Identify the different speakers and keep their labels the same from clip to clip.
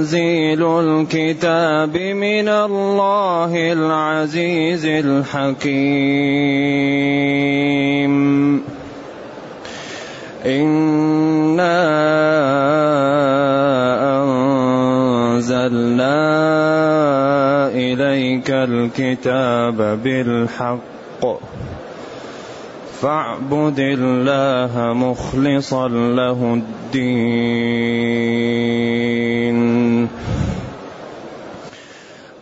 Speaker 1: تنزيل الكتاب من الله العزيز الحكيم. انا انزلنا اليك الكتاب بالحق. فاعبد الله مخلصا له الدين.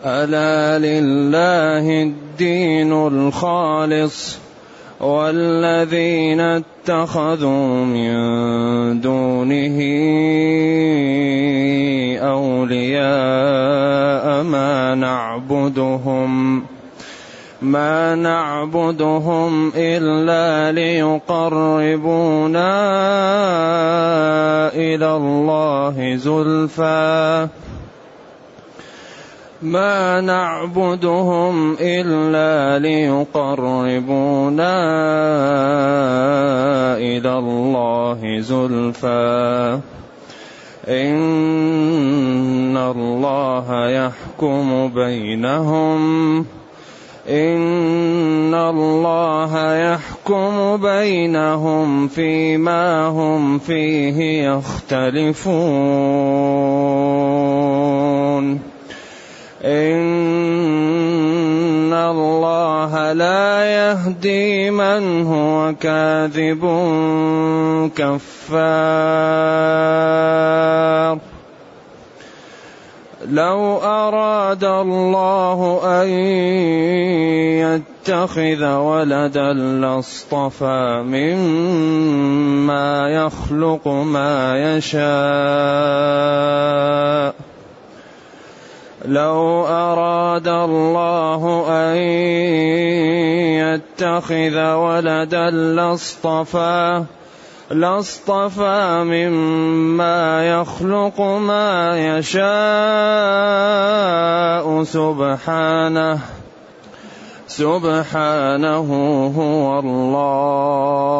Speaker 1: ألا لله الدين الخالص والذين اتخذوا من دونه أولياء ما نعبدهم ما نعبدهم إلا ليقربونا إلى الله زلفى ما نعبدهم إلا ليقربونا إلى الله زلفى. إن الله يحكم بينهم. إن الله يحكم بينهم فيما هم فيه يختلفون. ان الله لا يهدي من هو كاذب كفار لو اراد الله ان يتخذ ولدا لاصطفى مما يخلق ما يشاء لو أراد الله أن يتخذ ولدا لاصطفى لاصطفى مما يخلق ما يشاء. سبحانه سبحانه هو الله.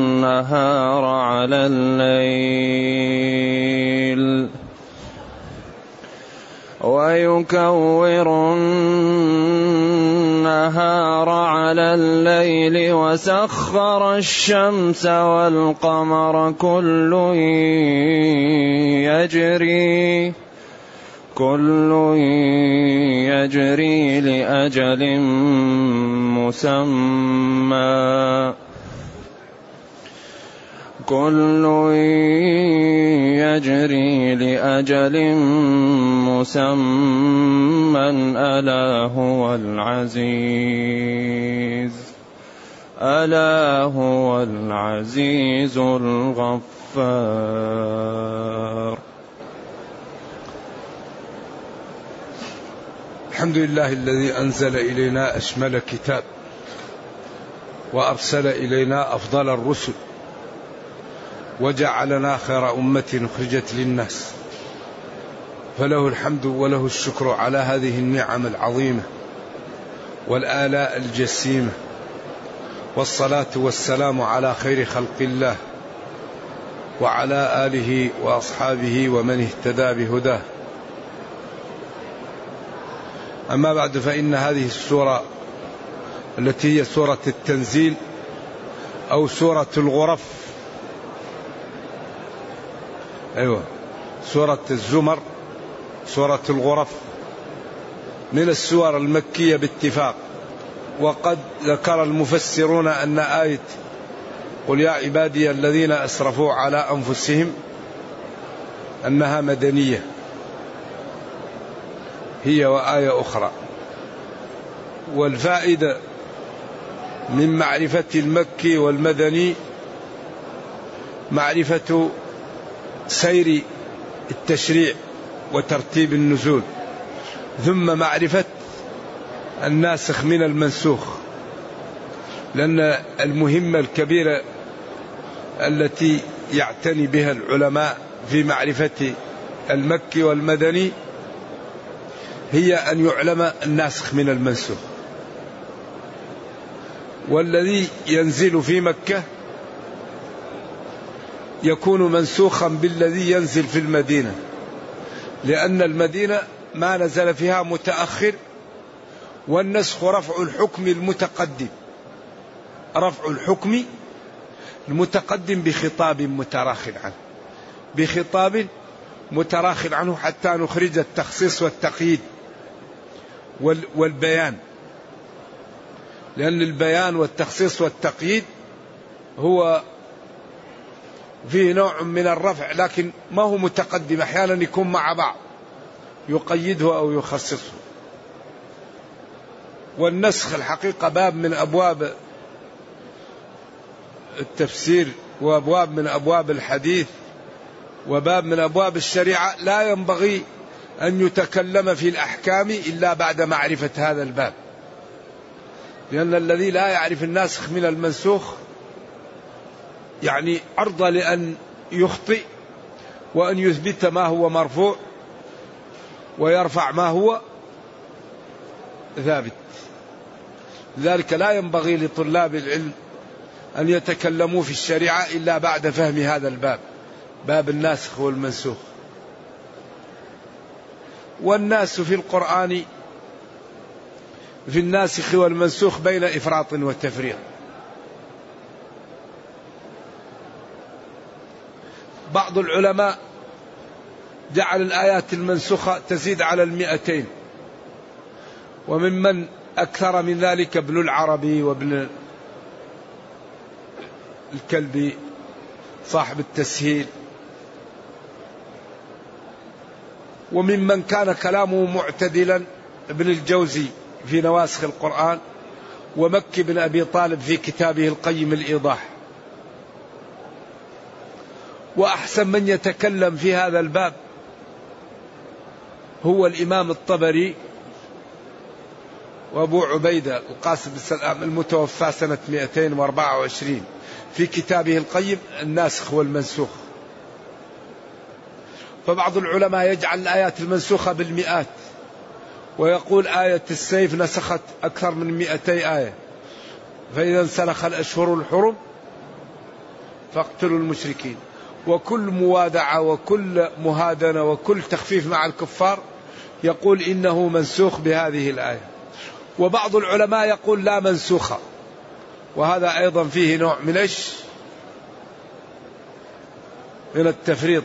Speaker 1: على الليل. ويكور النهار على الليل وسخر الشمس والقمر كل يجري كل يجري لأجل مسمى. كل يجري لأجل مسمى ألا هو العزيز ألا هو العزيز الغفار.
Speaker 2: الحمد لله الذي أنزل إلينا أشمل كتاب وأرسل إلينا أفضل الرسل. وجعلنا خير أمة أخرجت للناس. فله الحمد وله الشكر على هذه النعم العظيمة والآلاء الجسيمة. والصلاة والسلام على خير خلق الله وعلى آله وأصحابه ومن اهتدى بهداه. أما بعد فإن هذه السورة التي هي سورة التنزيل أو سورة الغرف أيوه. سورة الزمر سورة الغرف من السور المكية باتفاق. وقد ذكر المفسرون أن آية قل يا عبادي الذين أسرفوا على أنفسهم أنها مدنية. هي وآية أخرى. والفائدة من معرفة المكي والمدني معرفة سير التشريع وترتيب النزول ثم معرفة الناسخ من المنسوخ لأن المهمة الكبيرة التي يعتني بها العلماء في معرفة المكي والمدني هي أن يعلم الناسخ من المنسوخ والذي ينزل في مكة يكون منسوخا بالذي ينزل في المدينة لأن المدينة ما نزل فيها متأخر والنسخ رفع الحكم المتقدم. رفع الحكم المتقدم بخطاب متراخ عنه بخطاب متراخ عنه حتى نخرج التخصيص والتقييد والبيان. لأن البيان والتخصيص والتقييد هو فيه نوع من الرفع لكن ما هو متقدم أحيانا يكون مع بعض يقيده أو يخصصه. والنسخ الحقيقة باب من أبواب التفسير وأبواب من أبواب الحديث وباب من أبواب الشريعة. لا ينبغي أن يتكلم في الأحكام إلا بعد معرفة هذا الباب. لأن الذي لا يعرف الناسخ من المنسوخ يعني عرضة لأن يخطئ وأن يثبت ما هو مرفوع ويرفع ما هو ثابت. لذلك لا ينبغي لطلاب العلم أن يتكلموا في الشريعة إلا بعد فهم هذا الباب باب الناسخ والمنسوخ. والناس في القرآن في الناسخ والمنسوخ بين إفراط وتفريط. بعض العلماء جعل الآيات المنسوخة تزيد على المئتين. وممن أكثر من ذلك ابن العربي وابن الكلبي صاحب التسهيل. وممن كان كلامه معتدلا ابن الجوزي في نواسخ القرآن ومكي بن أبي طالب في كتابه القيم الإيضاح. وأحسن من يتكلم في هذا الباب هو الإمام الطبري وأبو عبيدة القاسم بن سلام المتوفى سنة 224 في كتابه القيم الناسخ والمنسوخ. فبعض العلماء يجعل الآيات المنسوخة بالمئات ويقول آية السيف نسخت أكثر من مئتي آية. فإذا انسلخ الأشهر الحرم فاقتلوا المشركين. وكل موادعة وكل مهادنة وكل تخفيف مع الكفار يقول إنه منسوخ بهذه الآية. وبعض العلماء يقول لا منسوخة وهذا أيضا فيه نوع من إيش؟ من التفريط.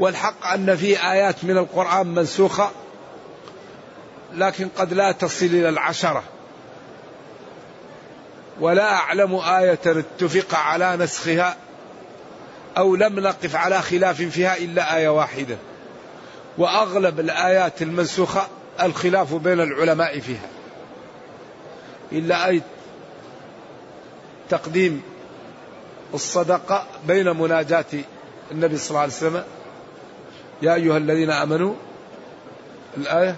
Speaker 2: والحق أن في آيات من القرآن منسوخة لكن قد لا تصل إلى العشرة. ولا أعلم آية اتفق على نسخها أو لم نقف على خلاف فيها إلا آية واحدة. وأغلب الآيات المنسوخة الخلاف بين العلماء فيها. إلا آية تقديم الصدقة بين مناجاة النبي صلى الله عليه وسلم. يا أيها الذين آمنوا الآية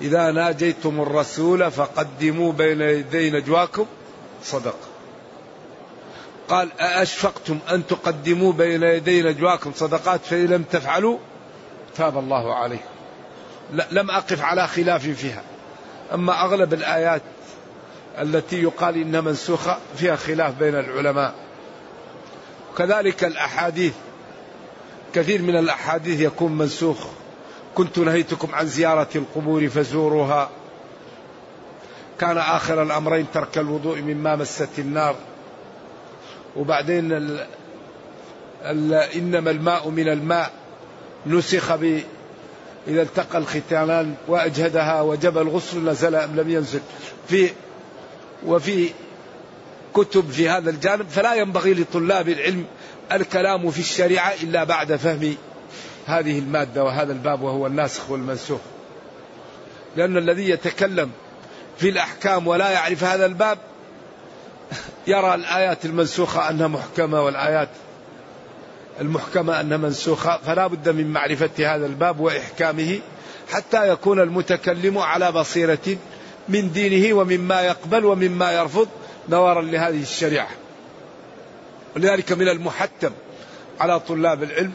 Speaker 2: إذا ناجيتم الرسول فقدموا بين يدي نجواكم صدقة. قال أأشفقتم أن تقدموا بين يدي نجواكم صدقات فإن لم تفعلوا تاب الله عليكم. لم أقف على خلاف فيها. أما أغلب الآيات التي يقال إنها منسوخة فيها خلاف بين العلماء. كذلك الأحاديث كثير من الأحاديث يكون منسوخ. كنت نهيتكم عن زيارة القبور فزوروها. كان آخر الأمرين ترك الوضوء مما مست النار. وبعدين ال ال إنما الماء من الماء. نسخ ب إذا التقى الختانان وأجهدها وجب الغسل نزل أم لم ينزل. في وفي كتب في هذا الجانب فلا ينبغي لطلاب العلم الكلام في الشريعة إلا بعد فهم هذه المادة وهذا الباب وهو الناسخ والمنسوخ. لأن الذي يتكلم في الأحكام ولا يعرف هذا الباب يرى الآيات المنسوخة أنها محكمة والآيات المحكمة أنها منسوخة فلا بد من معرفة هذا الباب وإحكامه حتى يكون المتكلم على بصيرة من دينه ومما يقبل ومما يرفض نظرا لهذه الشريعة. ولذلك من المحتم على طلاب العلم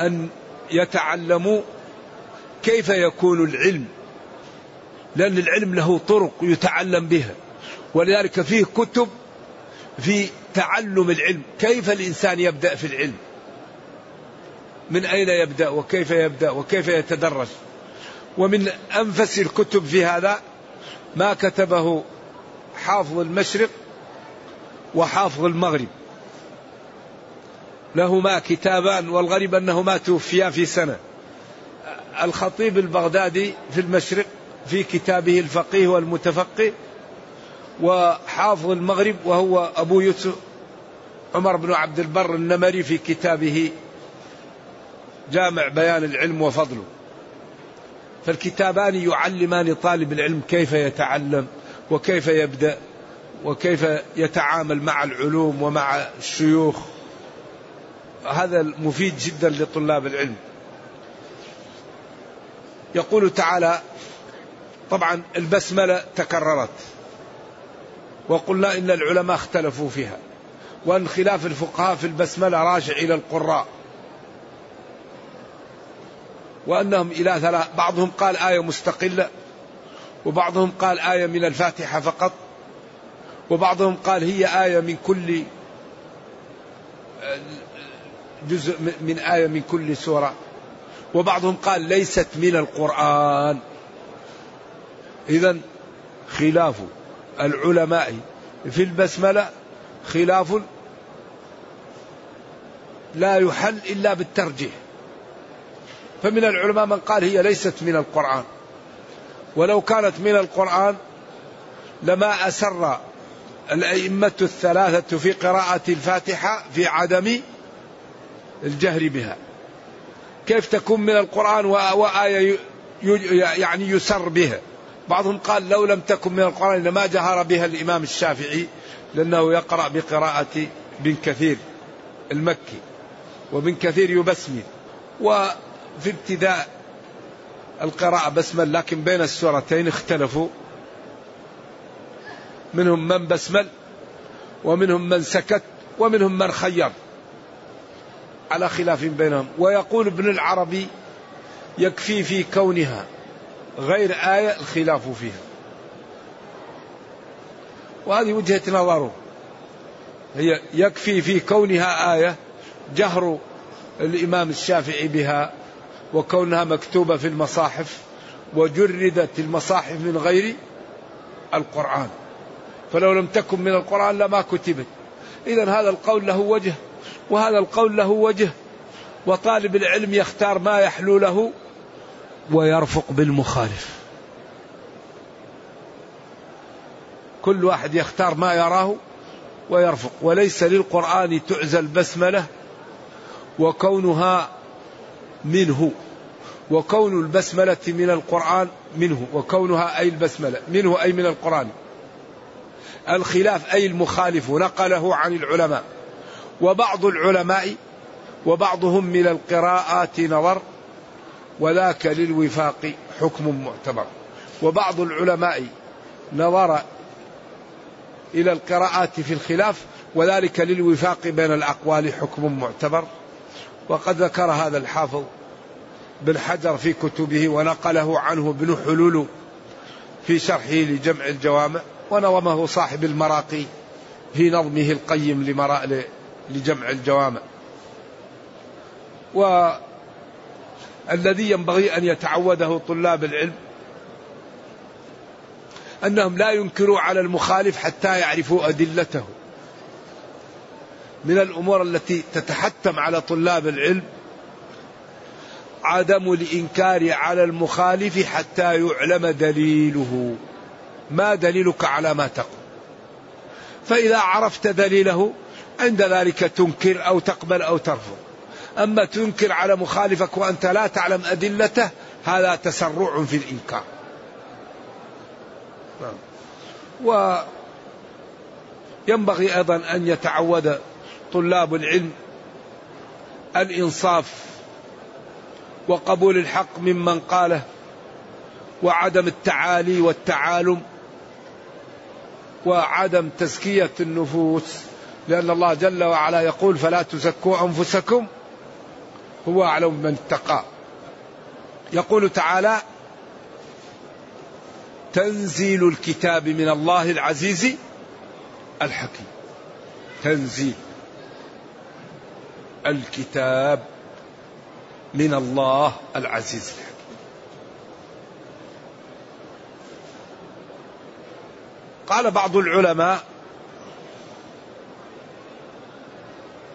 Speaker 2: أن يتعلموا كيف يكون العلم لأن العلم له طرق يتعلم بها. ولذلك فيه كتب في تعلم العلم. كيف الإنسان يبدأ في العلم؟ من أين يبدأ وكيف يبدأ وكيف يتدرج؟ ومن أنفس الكتب في هذا ما كتبه حافظ المشرق وحافظ المغرب. لهما كتابان والغريب أنهما توفيا في سنة. الخطيب البغدادي في المشرق في كتابه الفقيه والمتفقه وحافظ المغرب وهو أبو يوسف عمر بن عبد البر النمري في كتابه جامع بيان العلم وفضله. فالكتابان يعلمان طالب العلم كيف يتعلم وكيف يبدأ وكيف يتعامل مع العلوم ومع الشيوخ. هذا مفيد جدا لطلاب العلم. يقول تعالى طبعا البسملة تكررت. وقلنا إن العلماء اختلفوا فيها وأن خلاف الفقهاء في البسملة راجع إلى القراء. وأنهم إلى ثلاث بعضهم قال آية مستقلة وبعضهم قال آية من الفاتحة فقط وبعضهم قال هي آية من كل جزء من آية من كل سورة. وبعضهم قال ليست من القرآن. إذا خلاف العلماء في البسملة خلاف لا يحل إلا بالترجيح. فمن العلماء من قال هي ليست من القرآن. ولو كانت من القرآن لما أسر الأئمة الثلاثة في قراءة الفاتحة في عدم الجهر بها. كيف تكون من القرآن وآية يعني يسر بها؟ بعضهم قال لو لم تكن من القرآن لما جهر بها الإمام الشافعي لأنه يقرأ بقراءة بن كثير المكي وبن كثير يبسمل وفي ابتداء القراءة بسمل لكن بين السورتين اختلفوا. منهم من بسمل ومنهم من سكت ومنهم من خير. على خلاف بينهم. ويقول ابن العربي يكفي في كونها. غير آية الخلاف فيها. وهذه وجهة نظره هي يكفي في كونها آية جهر الإمام الشافعي بها وكونها مكتوبة في المصاحف وجردت المصاحف من غير القرآن. فلو لم تكن من القرآن لما كتبت. إذا هذا القول له وجه وهذا القول له وجه وطالب العلم يختار ما يحلو له ويرفق بالمخالف. كل واحد يختار ما يراه ويرفق. وليس للقرآن تعزى البسملة وكونها منه وكون البسملة من القرآن منه وكونها أي البسملة منه أي من القرآن. الخلاف أي المخالف نقله عن العلماء. وبعض العلماء وبعضهم من القراءات نظر وذاك للوفاق حكم معتبر. وبعض العلماء نظر إلى القراءات في الخلاف وذلك للوفاق بين الأقوال حكم معتبر. وقد ذكر هذا الحافظ بن حجر في كتبه ونقله عنه ابن حلول في شرحه لجمع الجوامع ونظمه صاحب المراقي في نظمه القيم لجمع الجوامع. والذي ينبغي أن يتعوده طلاب العلم أنهم لا ينكروا على المخالف حتى يعرفوا أدلته. من الأمور التي تتحتم على طلاب العلم عدم الإنكار على المخالف حتى يعلم دليله. ما دليلك على ما تقول؟ فإذا عرفت دليله عند ذلك تنكر أو تقبل أو ترفض. أما تنكر على مخالفك وأنت لا تعلم أدلته هذا تسرع في الإنكار. وينبغي أيضا أن يتعود طلاب العلم الإنصاف وقبول الحق ممن قاله وعدم التعالي والتعالم وعدم تزكية النفوس لأن الله جل وعلا يقول فلا تزكوا أنفسكم هو أعلم من اتقى. يقول تعالى تنزيل الكتاب من الله العزيز الحكيم. تنزيل الكتاب من الله العزيز الحكيم. قال بعض العلماء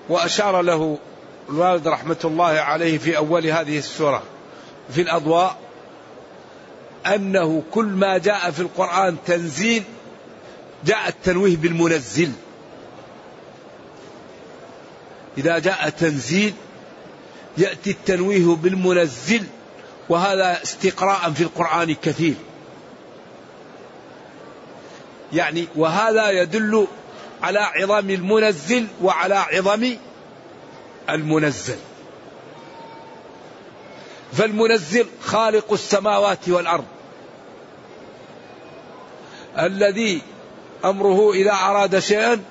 Speaker 2: وأشار له الوالد رحمة الله عليه في أول هذه السورة في الأضواء أنه كل ما جاء في القرآن تنزيل جاء التنويه بالمنزل. إذا جاء تنزيل يأتي التنويه بالمنزل وهذا استقراء في القرآن كثير. يعني وهذا يدل على عظم المنزل وعلى عظم المنزل. فالمنزل خالق السماوات والأرض. الذي أمره إذا أراد شيئا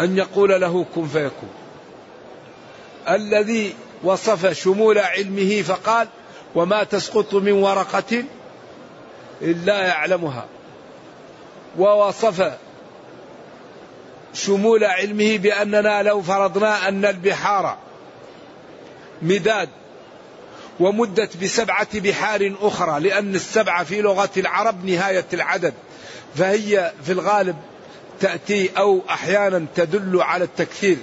Speaker 2: أن يقول له كن فيكون. الذي وصف شمول علمه فقال وما تسقط من ورقة إلا يعلمها. ووصف شمول علمه بأننا لو فرضنا أن البحار مداد ومدت بسبعة بحار أخرى لأن السبعة في لغة العرب نهاية العدد فهي في الغالب تأتي أو أحيانا تدل على التكثير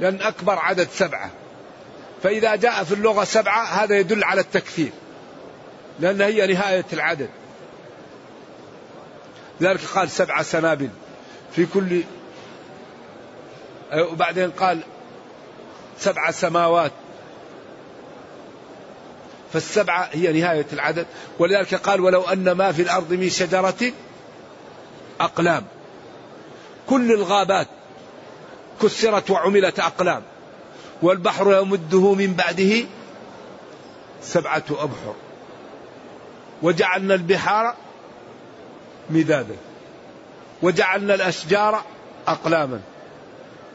Speaker 2: لأن أكبر عدد سبعة. فإذا جاء في اللغة سبعة هذا يدل على التكثير لأن هي نهاية العدد. لذلك قال سبع سنابل. في كل وبعدين قال سبع سماوات. فالسبعة هي نهاية العدد. ولذلك قال ولو أن ما في الأرض من شجرة أقلام. كل الغابات كسرت وعملت أقلام. والبحر يمده من بعده سبعة أبحر. وجعلنا البحار مدادا. وجعلنا الأشجار أقلاما.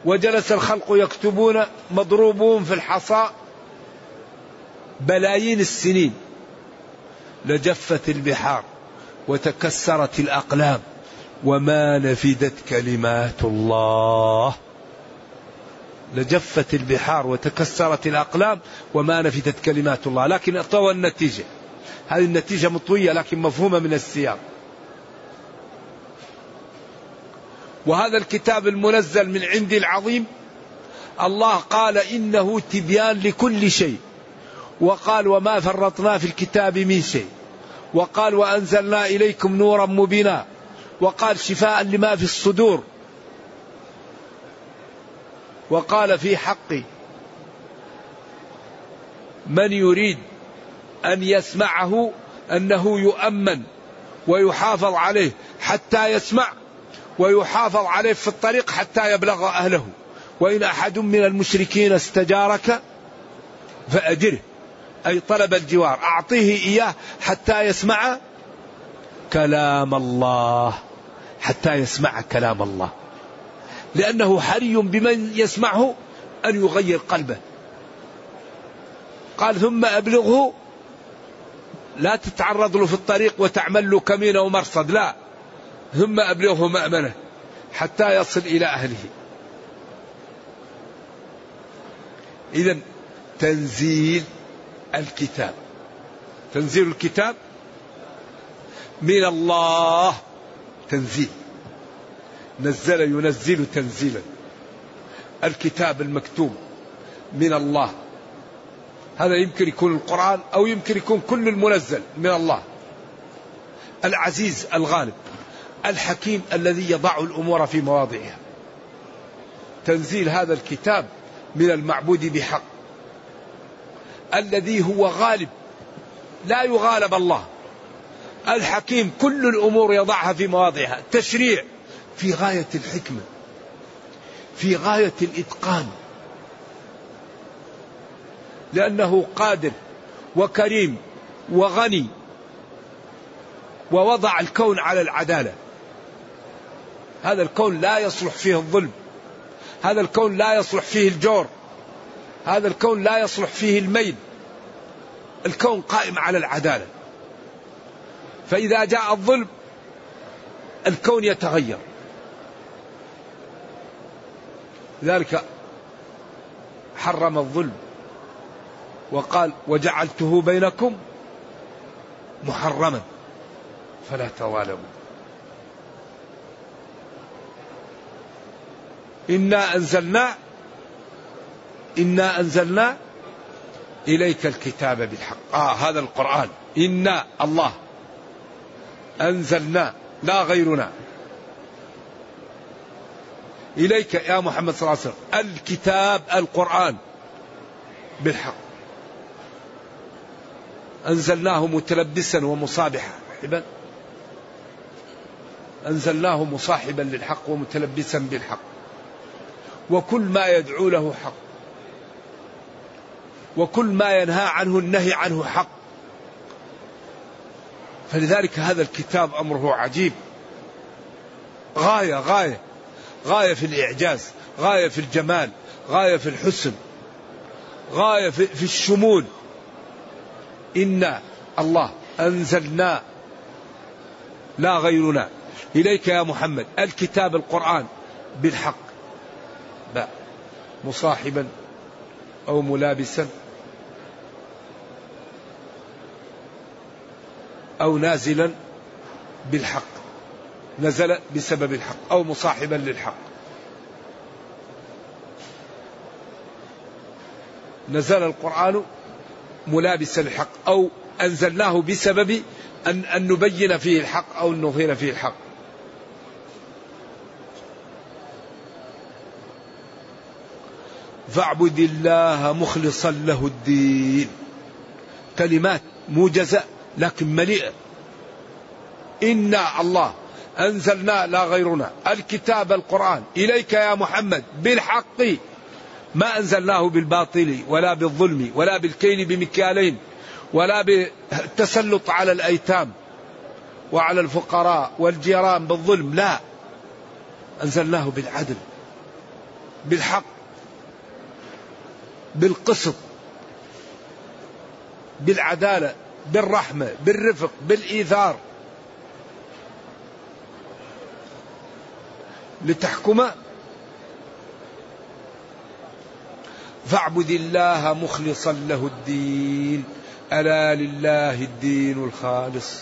Speaker 2: وجلس الخلق يكتبون مضروبون في الحصى بلايين السنين. لجفت البحار وتكسرت الأقلام وما نفدت كلمات الله. لجفت البحار وتكسرت الأقلام وما نفدت كلمات الله. لكن طوى النتيجة. هذه النتيجة مطوية لكن مفهومة من السياق. وهذا الكتاب المنزل من عندي العظيم الله قال إنه تبيان لكل شيء وقال وما فرطنا في الكتاب من شيء وقال وأنزلنا إليكم نورا مبينا وقال شفاء لما في الصدور وقال في حق من يريد أن يسمعه أنه يؤمن ويحافظ عليه حتى يسمع. ويحافظ عليه في الطريق حتى يبلغ أهله. وإن أحد من المشركين استجارك فأجره. أي طلب الجوار. أعطيه إياه حتى يسمع كلام الله. حتى يسمع كلام الله. لأنه حري بمن يسمعه أن يغير قلبه. قال ثم أبلغه. لا تتعرض له في الطريق وتعمل له كمين أو مرصد. لا. ثم أبلغه مأمنة حتى يصل إلى أهله. إذا تنزيل الكتاب. تنزيل الكتاب من الله. تنزيل. نزل ينزل تنزيلا. الكتاب المكتوب من الله. هذا يمكن يكون القرآن أو يمكن يكون كل المنزل من الله. العزيز الغالب. الحكيم الذي يضع الأمور في مواضعها. تنزيل هذا الكتاب من المعبود بحق. الذي هو غالب. لا يغالب الله. الحكيم كل الأمور يضعها في مواضعها. تشريع في غاية الحكمة. في غاية الإتقان. لأنه قادر وكريم وغني. ووضع الكون على العدالة. هذا الكون لا يصلح فيه الظلم. هذا الكون لا يصلح فيه الجور. هذا الكون لا يصلح فيه الميل. الكون قائم على العدالة. فإذا جاء الظلم الكون يتغير. لذلك حرم الظلم وقال وجعلته بينكم محرما. فلا تظالموا إنا أنزلنا إنا أنزلنا إليك الكتاب بالحق. آه هذا القرآن. إنا الله. أنزلنا لا غيرنا. إليك يا محمد صلى الله عليه وسلم. الكتاب القرآن بالحق. أنزلناه متلبسا ومصابحا. أنزلناه مصاحبا للحق ومتلبسا بالحق. وكل ما يدعو له حق. وكل ما ينهى عنه النهي عنه حق. فلذلك هذا الكتاب أمره عجيب. غاية غاية. غاية في الإعجاز غاية في الجمال غاية في الحسن غاية في, الشمول. أنا الله أنزلنا لا غيرنا. إليك يا محمد. الكتاب القرآن بالحق. مصاحبا أو ملابسا أو نازلا بالحق نزل بسبب الحق أو مصاحبا للحق. نزل القرآن ملابسا للحق أو أنزلناه بسبب أن, أن نبين فيه الحق أو أن نظهر فيه الحق. فاعبد الله مخلصا له الدين. كلمات موجزة لكن مليئة. إنا الله أنزلنا لا غيرنا. الكتاب القرآن. إليك يا محمد بالحق. ما أنزلناه بالباطل ولا بالظلم ولا بالكيل بمكيالين ولا بالتسلط على الأيتام وعلى الفقراء والجيران بالظلم. لا. أنزلناه بالعدل بالحق. بالقسط بالعدالة بالرحمة بالرفق بالإيثار لتحكم فاعبد الله مخلصا له الدين. ألا لله الدين الخالص.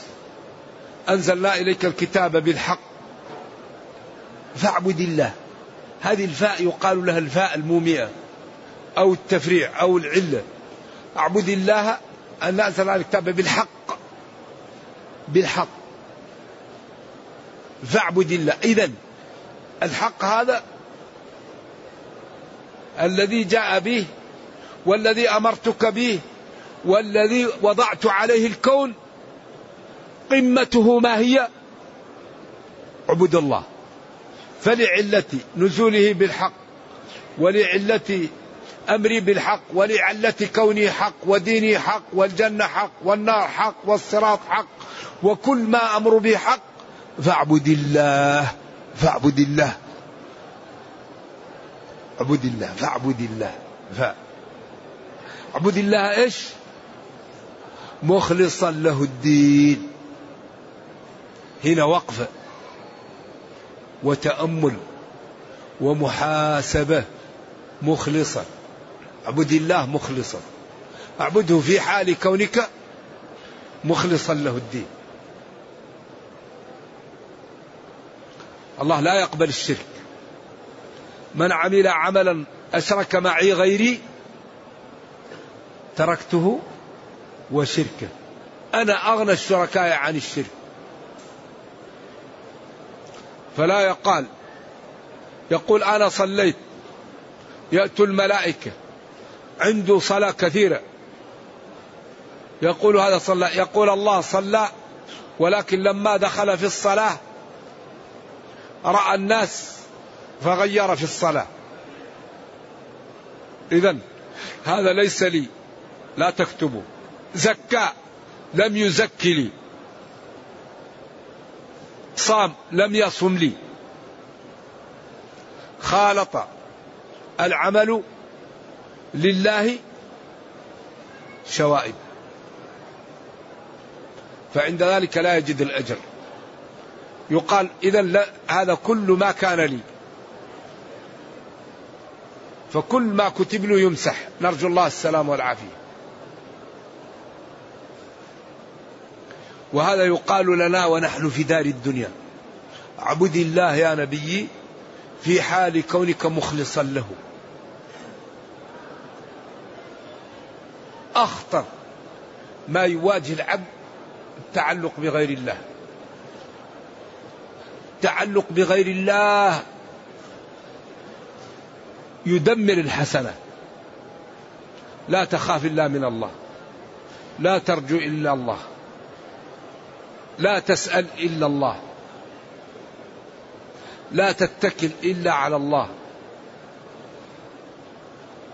Speaker 2: أنزلنا إليك الكتاب بالحق. فاعبد الله. هذه الفاء يقال لها الفاء المومئة أو التفريع أو العلة. أعبد الله أن أنزل على الكتاب بالحق. بالحق. فاعبد الله. إذا الحق هذا الذي جاء به والذي أمرتك به والذي وضعت عليه الكون قمته ما هي؟ عبد الله. فلعلة نزوله بالحق ولعلة أمري بالحق ولعلة كوني حق وديني حق والجنة حق والنار حق والصراط حق وكل ما أمر به حق فاعبد الله فاعبد الله. اعبد الله فاعبد الله. ف اعبد الله إيش؟ مخلصا له الدين. هنا وقفة. وتأمل. ومحاسبة. مخلصا. اعبد الله مخلصا. اعبده في حال كونك مخلصا له الدين. الله لا يقبل الشرك. من عمل عملا أشرك معي غيري تركته وشركه. أنا أغنى الشركاء عن الشرك. فلا يقال يقول أنا صليت يأتوا الملائكة. عنده صلاة كثيرة. يقول هذا صلى يقول الله صلى ولكن لما دخل في الصلاة رأى الناس فغير في الصلاة. إذا هذا ليس لي لا تكتبوا. زكى لم يزك لي. صام لم يصم لي. خالط العمل لله شوائب. فعند ذلك لا يجد الأجر. يقال إذا هذا كل ما كان لي. فكل ما كتب له يمسح. نرجو الله السلام والعافية. وهذا يقال لنا ونحن في دار الدنيا. اعبد الله يا نبي في حال كونك مخلصا له. أخطر ما يواجه العبد التعلق بغير الله. التعلق بغير الله يدمر الحسنة. لا تخاف إلا من الله. لا ترجو إلا الله. لا تسأل إلا الله. لا تتكل إلا على الله.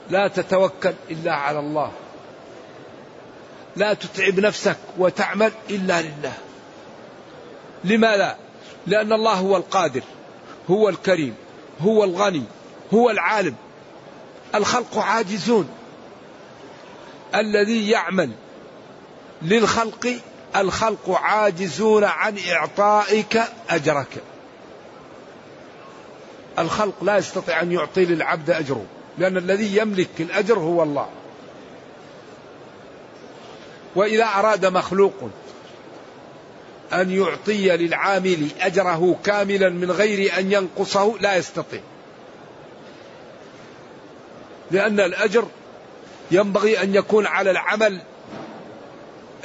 Speaker 2: لا تتوكل إلا على الله. لا تتعب نفسك وتعمل إلا لله. لماذا؟ لأن الله هو القادر هو الكريم هو الغني هو العالم. الخلق عاجزون. الذي يعمل للخلق الخلق عاجزون عن إعطائك أجرك. الخلق لا يستطيع أن يعطي للعبد أجره لأن الذي يملك الأجر هو الله. وإذا أراد مخلوق أن يعطي للعامل أجره كاملا من غير أن ينقصه لا يستطيع. لأن الأجر ينبغي أن يكون على العمل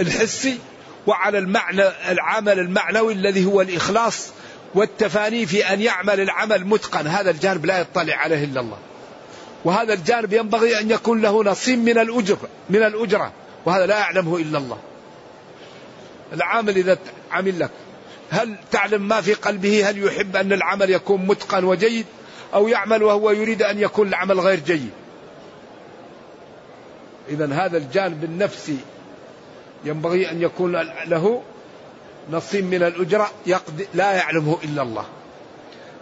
Speaker 2: الحسي وعلى المعنى العمل المعنوي الذي هو الإخلاص والتفاني في أن يعمل العمل متقن. هذا الجانب لا يطلع عليه إلا الله. وهذا الجانب ينبغي أن يكون له نصيب من الأجر من الأجرة. وهذا لا يعلمه إلا الله. العامل إذا عمل لك هل تعلم ما في قلبه؟ هل يحب أن العمل يكون متقن وجيد؟ أو يعمل وهو يريد أن يكون العمل غير جيد؟ إذا هذا الجانب النفسي ينبغي أن يكون له نصيب من الأجرة لا يعلمه إلا الله.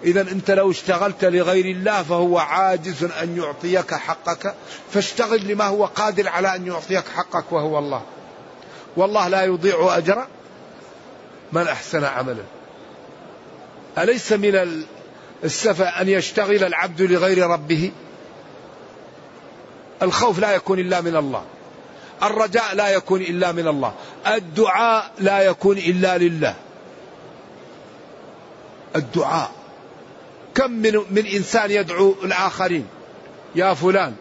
Speaker 2: إذا أنت لو اشتغلت لغير الله فهو عاجز أن يعطيك حقك. فاشتغل لما هو قادر على أن يعطيك حقك وهو الله. والله لا يضيع أجر من أحسن عملا. أليس من السفة أن يشتغل العبد لغير ربه؟ الخوف لا يكون إلا من الله. الرجاء لا يكون إلا من الله. الدعاء لا يكون إلا لله. الدعاء. كم من, من إنسان يدعو الآخرين؟ يا فلان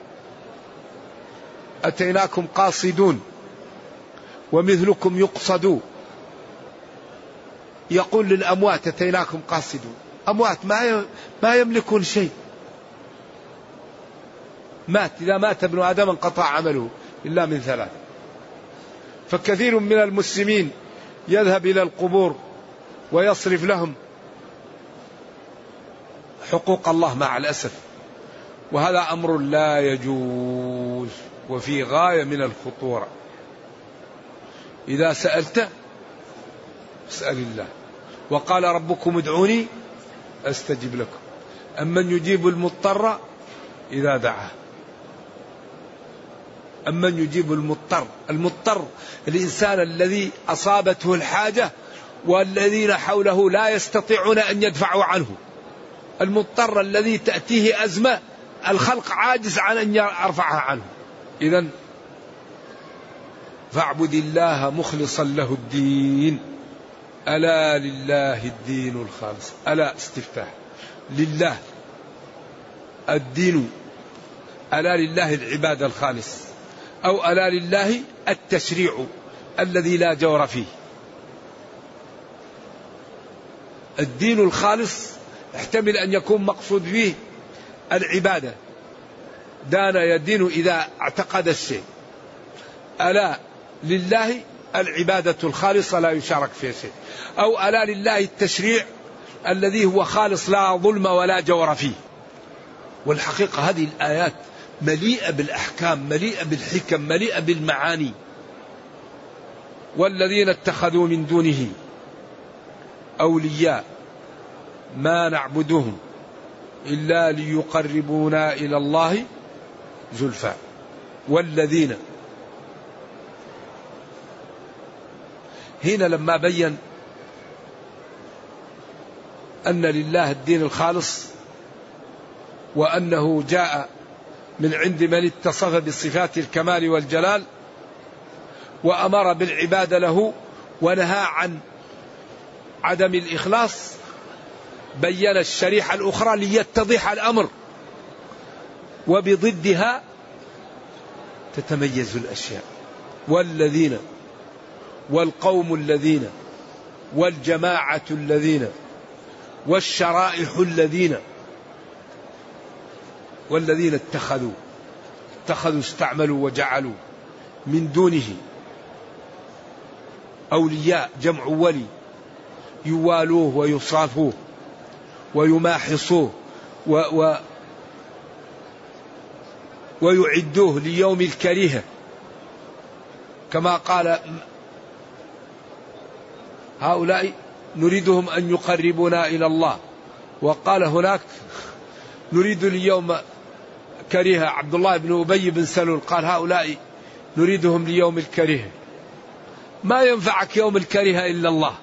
Speaker 2: أتيناكم قاصدون ومثلكم يقصدون. يقول للأموات أتيناكم قاصدون. أموات ما ما يملكون شيء. مات إذا مات ابن آدم انقطع عمله إلا من ثلاث. فكثير من المسلمين يذهب إلى القبور ويصرف لهم حقوق الله مع الأسف. وهذا أمر لا يجوز وفي غاية من الخطورة. إذا سألت اسأل الله. وقال ربكم ادعوني أستجب لكم. أمن يجيب المضطر إذا دعاه. أمن يجيب المضطر. المضطر الإنسان الذي أصابته الحاجة والذين حوله لا يستطيعون أن يدفعوا عنه. المضطر الذي تأتيه أزمة الخلق عاجز عن أن يرفعها عنه. إذا فاعبد الله مخلصا له الدين. ألا لله الدين الخالص. ألا استفتاح. لله. الدين. ألا لله العبادة الخالص. أو ألا لله التشريع الذي لا جور فيه. الدين الخالص احتمل أن يكون مقصود به العبادة. دان يدين إذا اعتقد الشيء. ألا لله العبادة الخالصة لا يشارك فيها شيء. أو ألا لله التشريع الذي هو خالص لا ظلم ولا جور فيه. والحقيقة هذه الآيات مليئة بالأحكام مليئة بالحكم مليئة بالمعاني. والذين اتخذوا من دونه أولياء. ما نعبدهم إلا ليقربونا إلى الله زلفى. والذين هنا لما بين أن لله الدين الخالص وأنه جاء من عند من اتصف بصفات الكمال والجلال وأمر بالعبادة له ونهى عن عدم الإخلاص بين الشريحة الأخرى ليتضح الأمر. وبضدها تتميز الأشياء. والذين والقوم الذين والجماعة الذين والشرائح الذين والذين اتخذوا اتخذوا استعملوا وجعلوا من دونه أولياء جمع ولي يوالوه ويصافوه. ويماحصوه و و ويعدوه ليوم الكريهة. كما قال هؤلاء نريدهم أن يقربونا إلى الله. وقال هناك نريد اليوم كريهة. عبد الله بن أبي بن سلول قال هؤلاء نريدهم ليوم الكريهة. ما ينفعك يوم الكريهة إلا الله.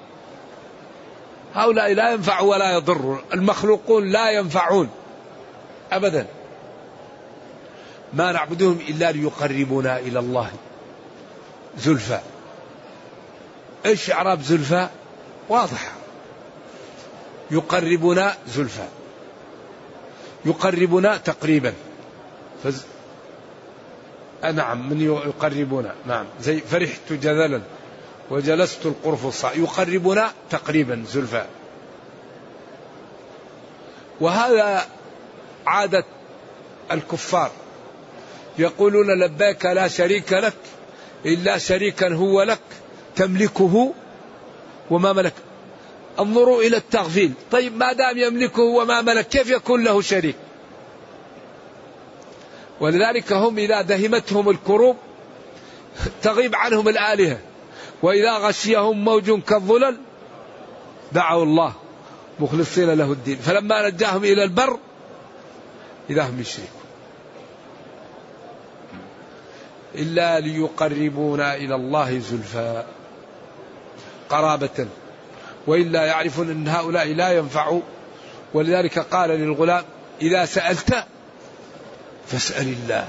Speaker 2: هؤلاء لا ينفع ولا يضر. المخلوقون لا ينفعون. أبدا. ما نعبدهم إلا ليقربونا إلى الله. زلفى. إيش إعراب زلفى؟ واضحة. يقربنا زلفى. يقربنا تقريبا. فز... نعم من يقربنا؟ نعم. زي فرحت جذلا. وجلست القرفص يقربنا تقريبا زلفى. وهذا عادة الكفار. يقولون لبيك لا شريك لك إلا شريكا هو لك تملكه وما ملك. انظروا إلى التغفيل. طيب ما دام يملكه وما ملك كيف يكون له شريك؟ ولذلك هم إذا دهمتهم الكروب تغيب عنهم الآلهة. وإذا غشيهم موج كالظلل دعوا الله مخلصين له الدين. فلما نجاهم إلى البر إذا هم يشركون. إلا ليقربونا إلى الله زلفى. قرابة. وإلا يعرفون أن هؤلاء لا ينفعوا. ولذلك قال للغلام إذا سألت فاسأل الله.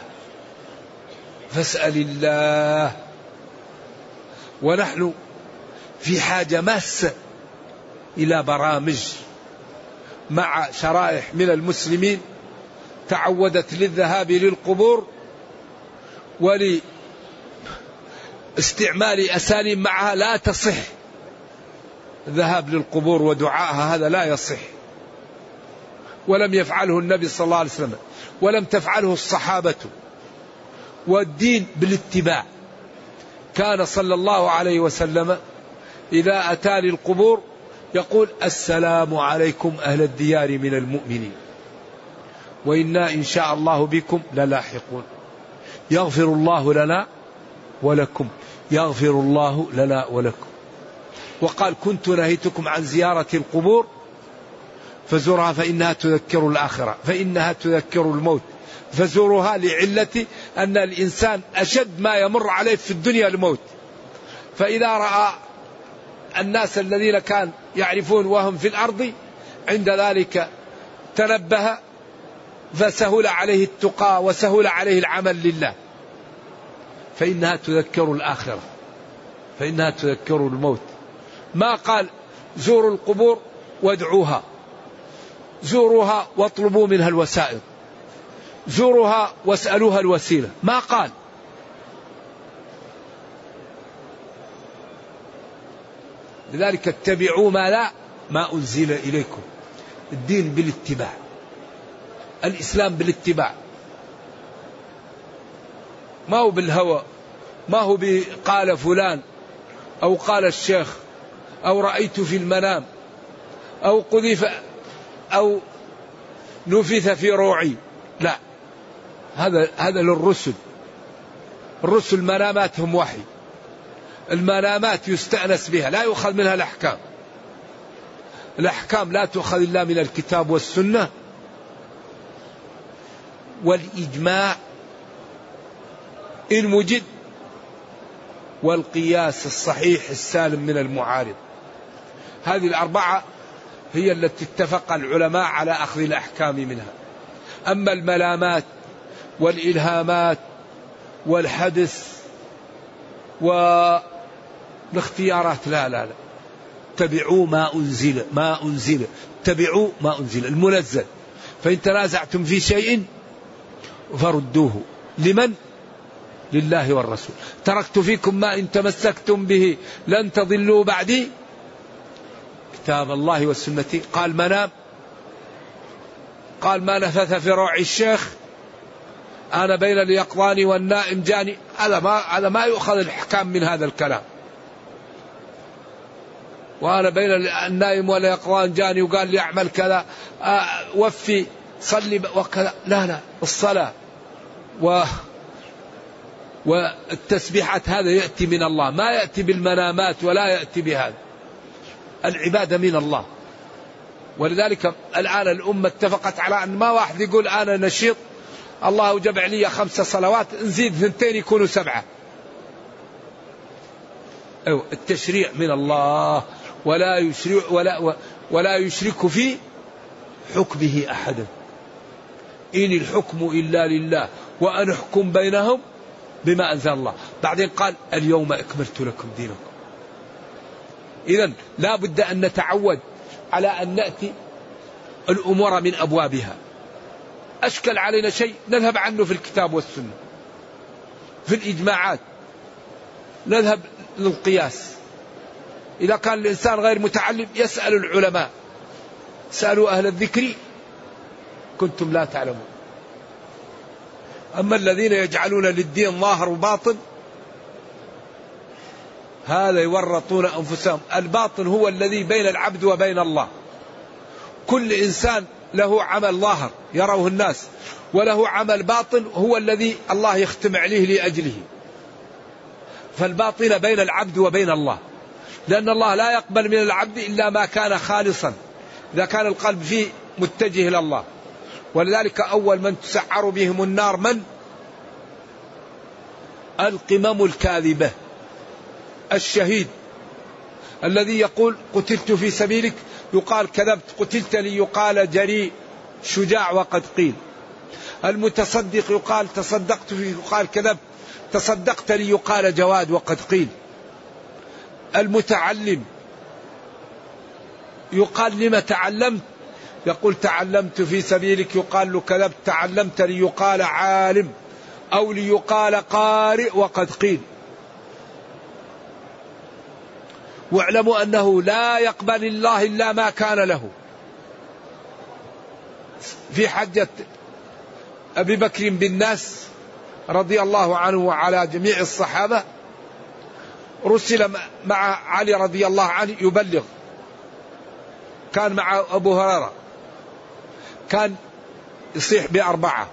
Speaker 2: فاسأل الله. ونحن في حاجة ماسة إلى برامج مع شرائح من المسلمين تعودت للذهاب للقبور ولاستعمال أساليب معها لا تصح. الذهاب للقبور ودعائها هذا لا يصح. ولم يفعله النبي صلى الله عليه وسلم. ولم تفعله الصحابة. والدين بالاتباع. كان صلى الله عليه وسلم إذا أتى للقبور يقول السلام عليكم أهل الديار من المؤمنين. وإنا إن شاء الله بكم للاحقون. يغفر الله لنا ولكم. يغفر الله لنا ولكم. وقال كنت نهيتكم عن زيارة القبور فزورها فإنها تذكر الآخرة فإنها تذكر الموت فزورها لعلة أن الإنسان أشد ما يمر عليه في الدنيا الموت. فإذا رأى الناس الذين كان يعرفون وهم في الأرض عند ذلك تنبه فسهل عليه التقى وسهل عليه العمل لله. فإنها تذكر الآخرة. فإنها تذكر الموت. ما قال زوروا القبور وادعوها. زوروها واطلبوا منها الوسائل زوروها واسألوها الوسيلة. ما قال؟ لذلك اتبعوا ما لا ما أنزل إليكم. الدين بالاتباع. الإسلام بالاتباع. ما هو بالهوى؟ ما هو قال فلان أو قال الشيخ أو رأيت في المنام أو قذف أو نفث في روعي. لا. هذا هذا للرسل. الرسل مناماتهم وحي. المنامات يستأنس بها لا يؤخذ منها الأحكام. الأحكام لا تؤخذ إلا من الكتاب والسنة والإجماع إن وجد والقياس الصحيح السالم من المعارض. هذه الأربعة هي التي اتفق العلماء على أخذ الأحكام منها. أما الملامات والإلهامات والحدث والاختيارات. لا لا لا. اتبعوا ما أنزل ما أنزل. اتبعوا ما أنزل المنزل. فإن تنازعتم في شيء فردوه. لمن؟ لله والرسول. تركت فيكم ما إن تمسكتم به لن تضلوا بعدي كتاب الله والسنة. قال منام قال ما نفث في روع الشيخ؟ أنا بين اليقظان والنائم جاني. هذا ما هذا ما يؤخذ الحكام من هذا الكلام. وأنا بين النائم واليقظان جاني وقال لي أعمل كذا. آه، وفي صلي وكذا. لا لا الصلاة. و والتسبيحات هذا يأتي من الله. ما يأتي بالمنامات ولا يأتي بهذا. العبادة من الله. ولذلك الآن الأمة اتفقت على أن ما واحد يقول أنا نشيط. الله أوجب علي خمس صلوات نزيد ثنتين يكونوا سبعة. أيوة التشريع من الله ولا يشرع ولا ولا يشرك في حكمه أحدا إن الحكم إلا لله وأن أحكم بينهم بما أنزل الله. بعدين قال اليوم أكملت لكم دينكم. إذا لا بد أن نتعود على أن نأتي الأمور من أبوابها. أشكل علينا شيء نذهب عنه في الكتاب والسنة. في الإجماعات. نذهب للقياس. إذا كان الإنسان غير متعلم يسأل العلماء. سألوا أهل الذكر. كنتم لا تعلمون. أما الذين يجعلون للدين ظاهر وباطن هذا يورطون أنفسهم. الباطن هو الذي بين العبد وبين الله. كل إنسان له عمل ظاهر يروه الناس. وله عمل باطن هو الذي الله يختم عليه لأجله. فالباطن بين العبد وبين الله. لأن الله لا يقبل من العبد إلا ما كان خالصا. إذا كان القلب فيه متجه إلى الله. ولذلك أول من تسعر بهم النار من؟ القمم الكاذبة. الشهيد. الذي يقول قتلت في سبيلك يقال كذبت قتلت يقال جريء شجاع وقد قيل. المتصدق يقال تصدقت يقال كذبت تصدقت يقال جواد وقد قيل. المتعلم يقال لما تعلمت؟ يقول تعلمت في سبيلك يقال له كذبت تعلمت ليقال عالم أو ليقال قارئ وقد قيل. واعلموا أنه لا يقبل الله إلا ما كان له. في حجة أبي بكر بالناس رضي الله عنه وعلى جميع الصحابة رسل مع علي رضي الله عنه يبلغ. كان مع أبو هريرة. كان يصيح بأربعة.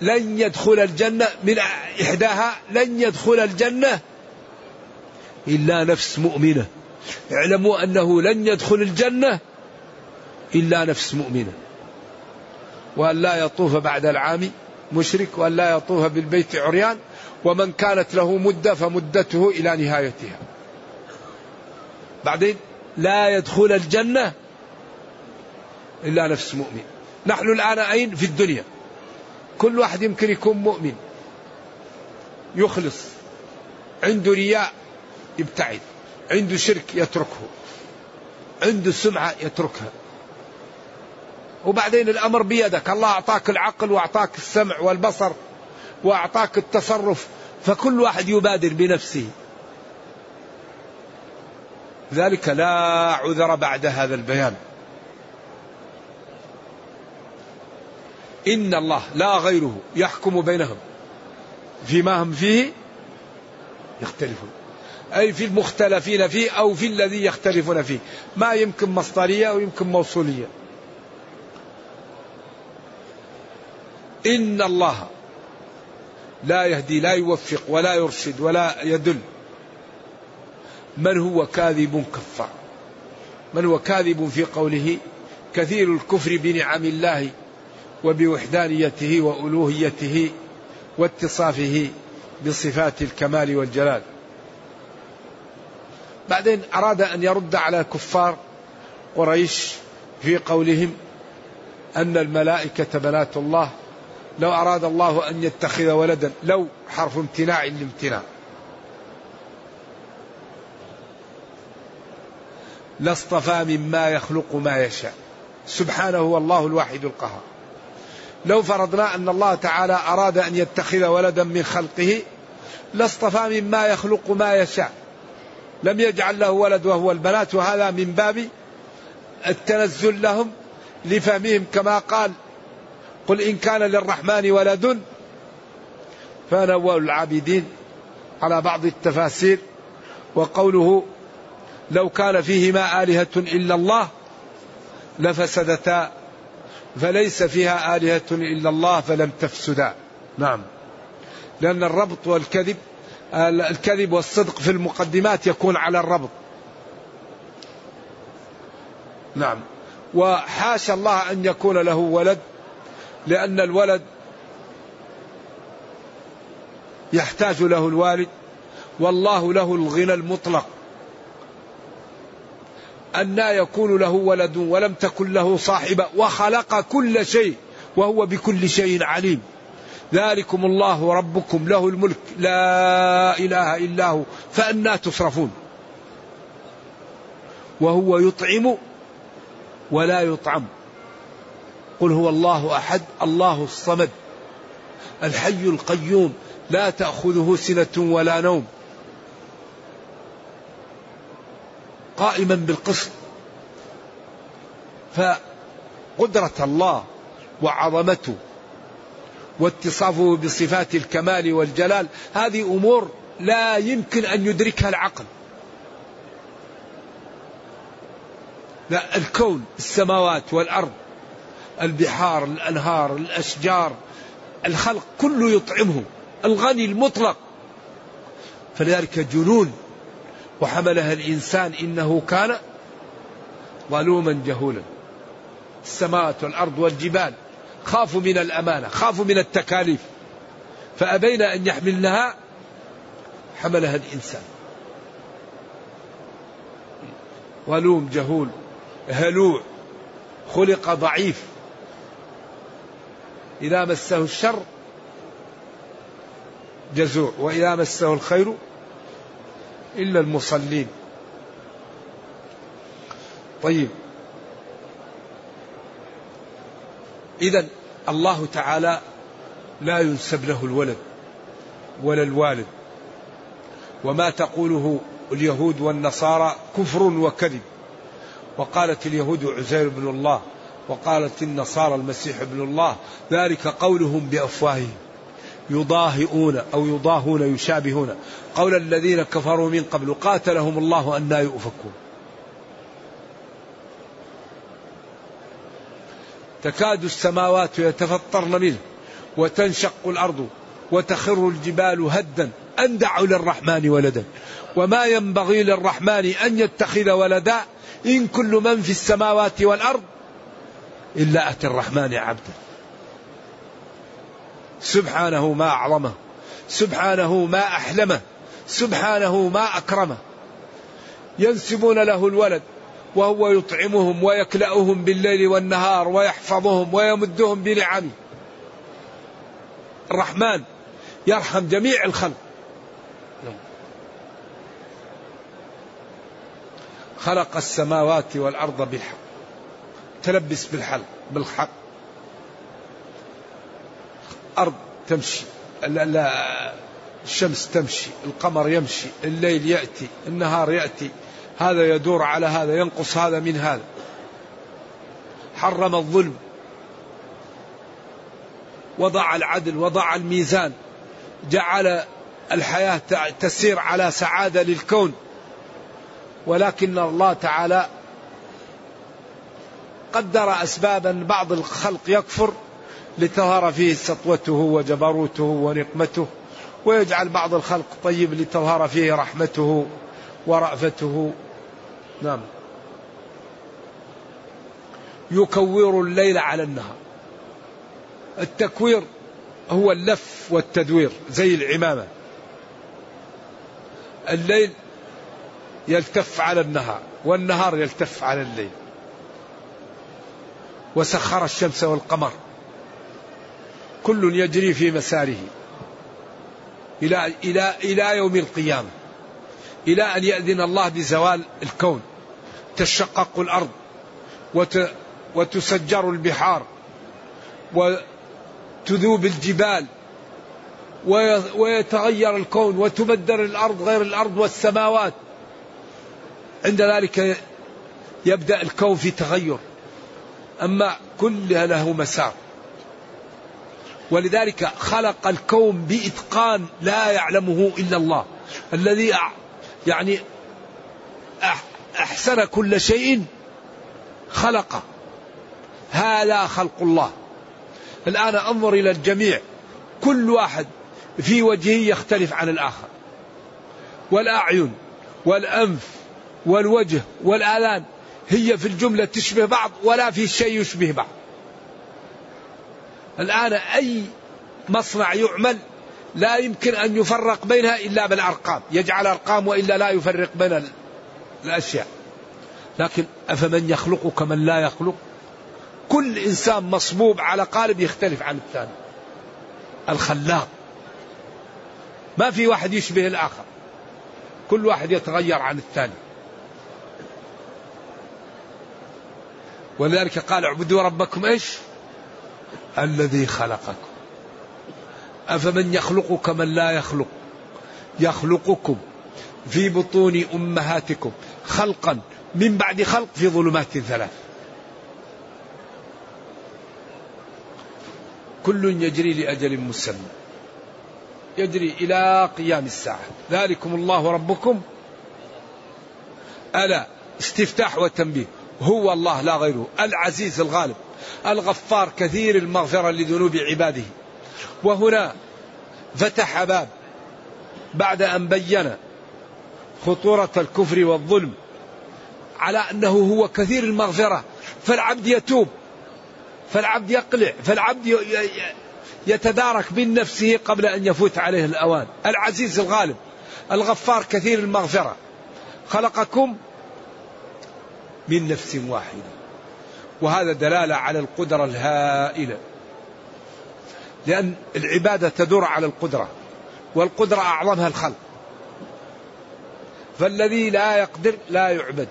Speaker 2: لن يدخل الجنة من إحداها لن يدخل الجنة إلا نفس مؤمنة. اعلموا أنه لن يدخل الجنة إلا نفس مؤمنة. وأن لا يطوف بعد العام مشرك وأن لا يطوف بالبيت عريان ومن كانت له مدة فمدته إلى نهايتها. بعدين لا يدخل الجنة إلا نفس مؤمن. نحن الآن أين؟ في الدنيا. كل واحد يمكن يكون مؤمن. يخلص. عنده رياء يبتعد. عنده شرك يتركه. عنده سمعة يتركها. وبعدين الأمر بيدك. الله أعطاك العقل وأعطاك السمع والبصر وأعطاك التصرف فكل واحد يبادر بنفسه. ذلك لا عذر بعد هذا البيان. إن الله لا غيره يحكم بينهم. فيما هم فيه يختلفون. أي في المختلفين فيه أو في الذي يختلفون فيه. ما يمكن مصدرية أو يمكن موصولية. إن الله لا يهدي لا يوفق ولا يرشد ولا يدل من هو كاذب كفار؟ من هو كاذب في قوله كثير الكفر بنعم الله وبوحدانيته وألوهيته واتصافه بصفات الكمال والجلال. بعدين أراد أن يرد على كفار قريش في قولهم أن الملائكة بنات الله. لو أراد الله أن يتخذ ولدا لو حرف امتناع لامتناع لاصطفى مما يخلق ما يشاء. سبحانه هو الله الواحد القهار. لو فرضنا أن الله تعالى أراد أن يتخذ ولدا من خلقه لاصطفى مما يخلق ما يشاء. لم يجعل له ولد وهو البنات وهذا من باب التنزل لهم لفهمهم. كما قال قل إن كان للرحمن ولد فأنا أول العابدين على بعض التفاسير. وقوله لو كان فيهما آلهة إلا الله لفسدتا فليس فيها آلهة إلا الله فلم تفسدا. نعم. لأن الربط والكذب الكذب والصدق في المقدمات يكون على الربط. نعم. وحاشا الله أن يكون له ولد لأن الولد يحتاج له الوالد والله له الغنى المطلق. أن يكون له ولد ولم تكن له صاحبة وخلق كل شيء وهو بكل شيء عليم. ذلكم الله ربكم له الملك. لا إله إلا هو. فأنا تصرفون. وهو يطعم ولا يطعم. قل هو الله أحد الله الصمد الحي القيوم لا تأخذه سنة ولا نوم. قائما بالقسط. فقدرة الله وعظمته واتصافه بصفات الكمال والجلال. هذه أمور لا يمكن أن يدركها العقل. لا الكون السماوات والأرض البحار الأنهار الأشجار الخلق كله يطعمه الغني المطلق. فلذلك جنون وحملها الإنسان إنه كان ظلوما جهولا. السماوات والأرض والجبال. خافوا من الأمانة خافوا من التكاليف. فأبين أن يحملنها حملها الإنسان. ظلوم جهول هلوع خلق ضعيف. إذا مسه الشر جزوع وإذا مسه الخير إلا المصلين. طيب. إذا الله تعالى لا ينسب له الولد ولا الوالد. وما تقوله اليهود والنصارى كفر وكذب. وقالت اليهود عزير بن الله وقالت النصارى المسيح ابن الله ذلك قولهم بأفواههم. يضاهئون أو يضاهون يشابهون. قول الذين كفروا من قبل قاتلهم الله أن لا يؤفكون. تكاد السماوات يتفطرن منه وتنشق الأرض وتخر الجبال هدا أن دعوا للرحمن ولدا. وما ينبغي للرحمن أن يتخذ ولدا إن كل من في السماوات والأرض إلا أتى الرحمن عبدا. سبحانه ما أعظمه سبحانه ما أحلمه سبحانه ما أكرمه. ينسبون له الولد وهو يطعمهم ويكلأهم بالليل والنهار ويحفظهم ويمدهم بنعمه الرحمن يرحم جميع الخلق. خلق السماوات والأرض بالحق. تلبس بالحق بالحق. أرض تمشي. لا, لا الشمس تمشي. القمر يمشي. الليل يأتي. النهار يأتي. هذا يدور على هذا ينقص هذا من هذا. حرم الظلم. وضع العدل وضع الميزان. جعل الحياة تسير على سعادة للكون. ولكن الله تعالى قدر أسبابا بعض الخلق يكفر لتظهر فيه سطوته وجبروته ونقمته. ويجعل بعض الخلق طيب لتظهر فيه رحمته ورأفته. نعم. يكور الليل على النهار. التكوير هو اللف والتدوير زي العمامة. الليل يلتف على النهار والنهار يلتف على الليل. وسخر الشمس والقمر. كل يجري في مساره. إلى إلى إلى يوم القيامة. إلى أن يأذن الله بزوال الكون. تشقق الأرض وت وتسجر البحار وتذوب الجبال ويتغير الكون وتبدل الأرض غير الأرض والسماوات. عند ذلك يبدأ الكون في تغير. أما كلها له مسار. ولذلك خلق الكون بإتقان لا يعلمه إلا الله. الذي يعني أحسن كل شيء خلقه هذا خلق الله. الآن أنظر إلى الجميع. كل واحد في وجهه يختلف عن الآخر. والأعين والأنف والوجه والآلان هي في الجملة تشبه بعض ولا في شيء يشبه بعض. الآن أي مصنع يعمل لا يمكن أن يفرق بينها إلا بالأرقام يجعل أرقام وإلا لا يفرق بين الأشياء. لكن أفمن يخلق كمن لا يخلق؟ كل إنسان مصبوب على قالب يختلف عن الثاني. الخلاق. ما في واحد يشبه الآخر. كل واحد يتغير عن الثاني. ولذلك قال اعبدوا ربكم إيش؟ الذي خلقكم. أفمن يخلق كمن لا يخلق؟ يخلقكم في بطون أمهاتكم خلقا من بعد خلق في ظلمات ثلاث. كل يجري لأجل مسمى يجري إلى قيام الساعة. ذلكم الله ربكم ألا استفتاح وتنبيه هو الله لا غيره العزيز الغالب الغفار كثير المغفرة لذنوب عباده. وهنا فتح باب بعد أن بين خطورة الكفر والظلم على أنه هو كثير المغفرة فالعبد يتوب فالعبد يقلع فالعبد يتدارك من نفسه قبل أن يفوت عليه الأوان. العزيز الغالب الغفار كثير المغفرة. خلقكم من نفس واحدة وهذا دلالة على القدرة الهائلة. لأن العبادة تدور على القدرة والقدرة أعظمها الخلق. فالذي لا يقدر لا يعبد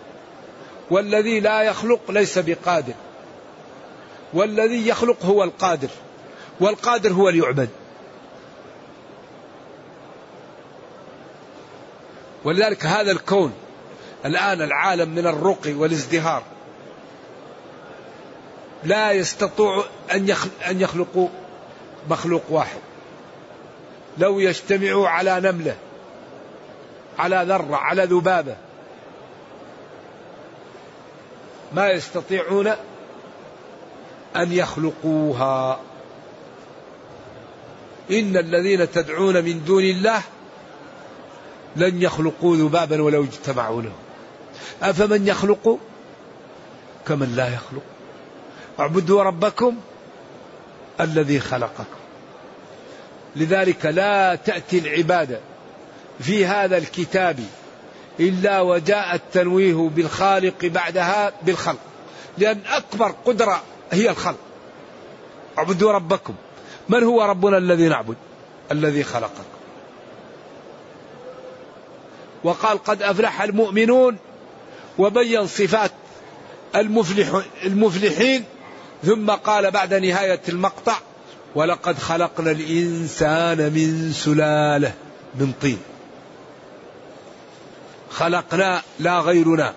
Speaker 2: والذي لا يخلق ليس بقادر والذي يخلق هو القادر والقادر هو ليعبد. ولذلك هذا الكون الآن العالم من الرقي والازدهار لا يستطيع أن يخلقوا مخلوق واحد. لو يجتمعوا على نملة على ذرة على ذبابة ما يستطيعون أن يخلقوها. إن الذين تدعون من دون الله لن يخلقوا ذبابا ولو اجتمعوا له أفمن يخلق؟ كمن لا يخلق. اعبدوا ربكم الذي خلقكم لذلك لا تأتي العبادة في هذا الكتاب إلا وجاء التنويه بالخالق بعدها بالخلق. لأن أكبر قدرة هي الخلق. اعبدوا ربكم. من هو ربنا الذي نعبد؟ الذي خلقكم وقال قد أفلح المؤمنون وبين صفات المفلح المفلحين ثم قال بعد نهاية المقطع ولقد خلقنا الإنسان من سلالة من طين. خلقنا لا غيرنا.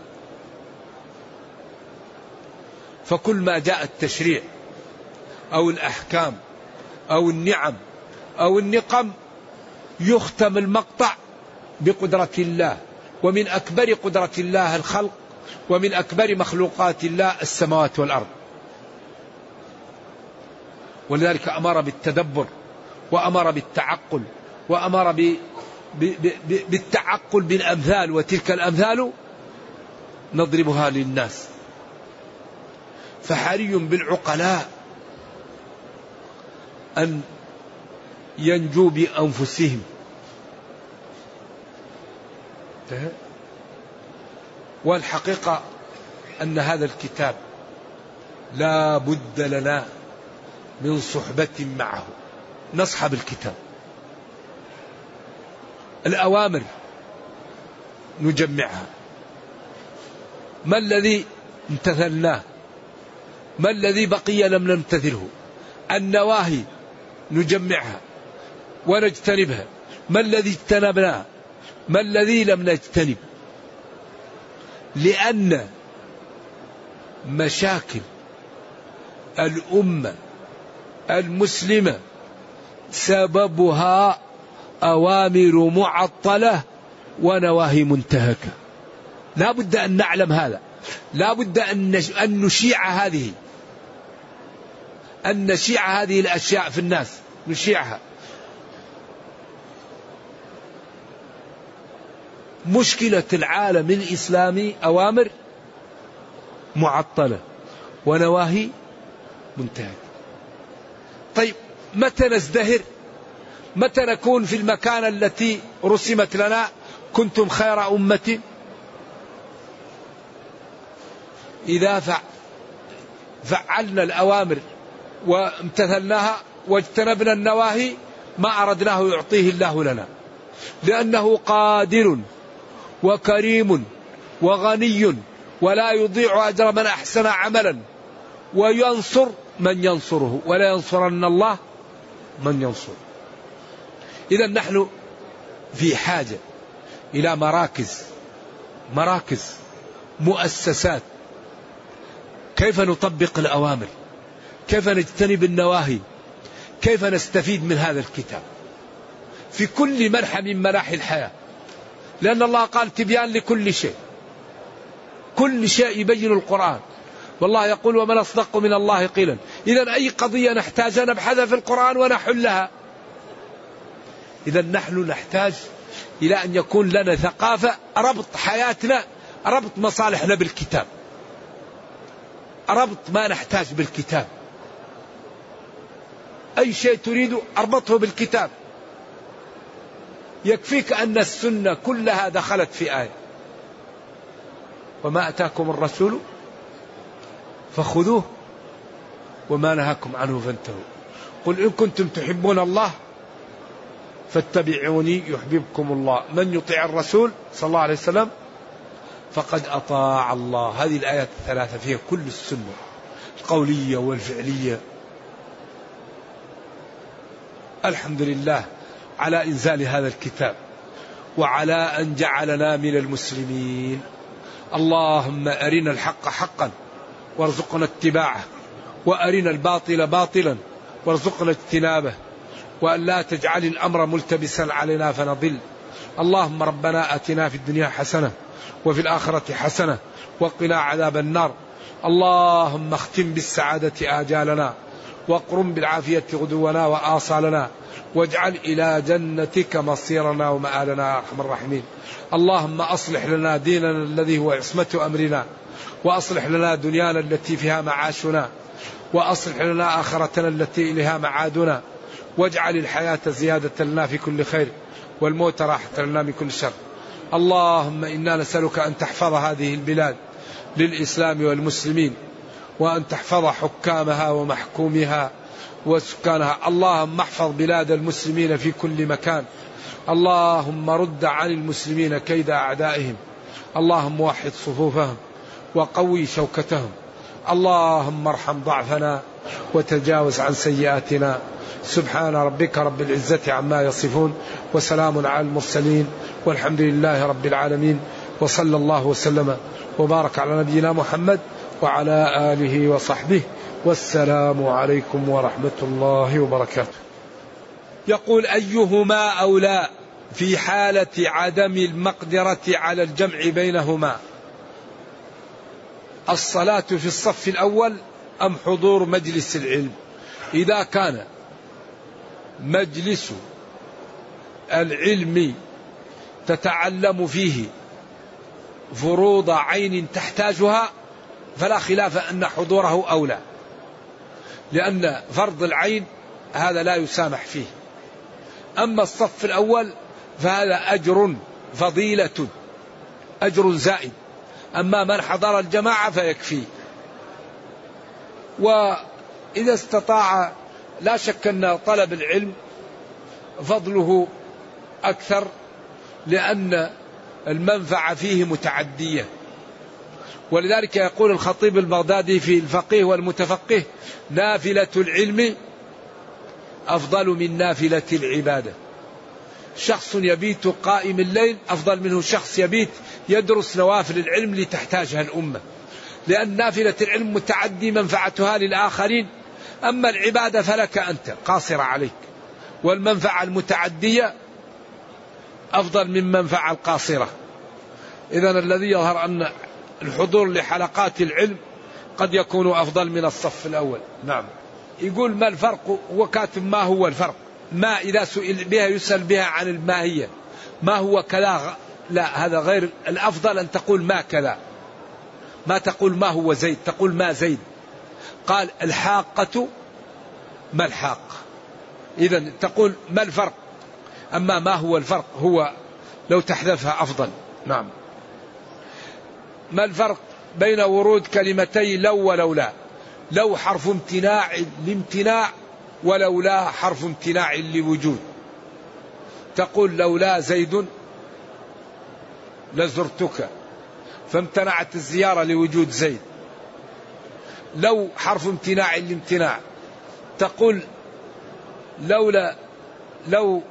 Speaker 2: فكل ما جاء التشريع أو الأحكام أو النعم أو النقم يختم المقطع بقدرة الله ومن أكبر قدرة الله الخلق ومن أكبر مخلوقات الله السماوات والأرض. ولذلك أمر بالتدبر وأمر بالتعقل وأمر ب... ب... ب... بالتعقل بالأمثال وتلك الأمثال نضربها للناس. فحري بالعقلاء أن ينجوا بأنفسهم. والحقيقة أن هذا الكتاب لا بد لنا من صحبة معه. نصحب الكتاب. الأوامر نجمعها. ما الذي امتثلناه؟ ما الذي بقي لم نمتثله؟ النواهي نجمعها ونجتنبها. ما الذي اجتنبناه؟ ما الذي لم نجتنب؟ لأن مشاكل الأمة المسلمة سببها أوامر معطلة ونواهي منتهكة. لا بد أن نعلم هذا. لا بد أن نشيع هذه. أن نشيع هذه الأشياء في الناس. نشيعها. مشكلة العالم الإسلامي أوامر معطلة ونواهي منتهكة. طيب متى نزدهر؟ متى نكون في المكان التي رسمت لنا؟ كنتم خير أمة. إذا فعلنا الأوامر وامتثلناها واجتنبنا النواهي ما أردناه يعطيه الله لنا. لأنه قادر وكريم وغني ولا يضيع أجر من أحسن عملا وينصر من ينصره ولا ينصرن الله من ينصر إذا نحن في حاجة إلى مراكز مراكز مؤسسات. كيف نطبق الأوامر؟ كيف نجتنب النواهي؟ كيف نستفيد من هذا الكتاب؟ في كل منحى من مناحي الحياة. لأن الله قال تبيان لكل شيء. كل شيء يبين القرآن. والله يقول ومن أصدق من الله قيلا. إذا أي قضية نحتاجها نبحثها في القرآن ونحلها. إذا نحن نحتاج إلى أن يكون لنا ثقافة ربط حياتنا ربط مصالحنا بالكتاب. ربط ما نحتاج بالكتاب. أي شيء تريد أربطه بالكتاب. يكفيك أن السنة كلها دخلت في آية. وما أتاكم الرسول فخذوه وما نهاكم عنه فانتهوا. قل إن كنتم تحبون الله فاتبعوني يحببكم الله. من يطيع الرسول صلى الله عليه وسلم فقد أطاع الله. هذه الآيات الثلاثة فيها كل السنة القولية والفعلية. الحمد لله على إنزال هذا الكتاب وعلى أن جعلنا من المسلمين. اللهم أرنا الحق حقا وارزقنا اتباعه وأرنا الباطل باطلا وارزقنا اجتنابه وأن لا تجعل الأمر ملتبسا علينا فنضل. اللهم ربنا آتنا في الدنيا حسنة وفي الآخرة حسنة وقنا عذاب النار. اللهم اختم بالسعادة آجالنا واقرم بالعافية غدونا وآصالنا واجعل إلى جنتك مصيرنا ومآلنا يا أرحم الراحمين. اللهم أصلح لنا ديننا الذي هو عصمة أمرنا. وأصلح لنا دنيانا التي فيها معاشنا وأصلح لنا آخرتنا التي إليها معادنا واجعل الحياة زيادة لنا في كل خير والموت راحة لنا من كل شر. اللهم إنا نسألك أن تحفظ هذه البلاد للإسلام والمسلمين وأن تحفظ حكامها ومحكومها وسكانها. اللهم احفظ بلاد المسلمين في كل مكان. اللهم رد عن المسلمين كيد أعدائهم. اللهم وحد صفوفهم. وقوي شوكتهم. اللهم ارحم ضعفنا وتجاوز عن سيئاتنا. سبحان ربك رب العزة عما يصفون وسلام على المرسلين والحمد لله رب العالمين. وصلى الله وسلم وبارك على نبينا محمد وعلى آله وصحبه.
Speaker 3: والسلام عليكم ورحمة الله وبركاته.
Speaker 2: يقول أيهما أولى في حالة عدم المقدرة على الجمع بينهما؟ الصلاة في الصف الأول أم حضور مجلس العلم؟ إذا كان مجلس العلم تتعلم فيه فروض عين تحتاجها فلا خلاف أن حضوره أولى. لأن فرض العين هذا لا يسامح فيه. أما الصف الأول فهذا أجر فضيلة أجر زائد. أما من حضر الجماعة فيكفي. وإذا استطاع لا شك أن طلب العلم فضله أكثر لأن المنفعة فيه متعدية. ولذلك يقول الخطيب البغدادي في الفقيه والمتفقه نافلة العلم أفضل من نافلة العبادة. شخص يبيت قائم الليل أفضل منه شخص يبيت يدرس نوافل العلم لتحتاجها الأمة. لأن نافلة العلم متعدي منفعتها للآخرين. أما العبادة فلك أنت قاصرة عليك. والمنفعة المتعدية أفضل من منفعة القاصرة. إذا الذي يظهر أن الحضور لحلقات العلم قد يكون أفضل من الصف الأول. نعم. يقول ما الفرق؟ هو كاتب ما هو الفرق؟ ما إذا سئل بها يسأل بها عن الماهية. ما هو كذا لا هذا غير الأفضل أن تقول ما كذا. ما تقول ما هو زيد تقول ما زيد. قال الحاقة ما الحاقة إذا تقول ما الفرق؟ أما ما هو الفرق هو لو تحذفها أفضل. نعم. ما الفرق بين ورود كلمتي لو ولولا لو حرف امتناع لامتناع ولولا حرف امتناع لوجود. تقول لولا زيد لزرتك فامتنعت الزيارة لوجود زيد. لو حرف امتناع لامتناع تقول لولا لو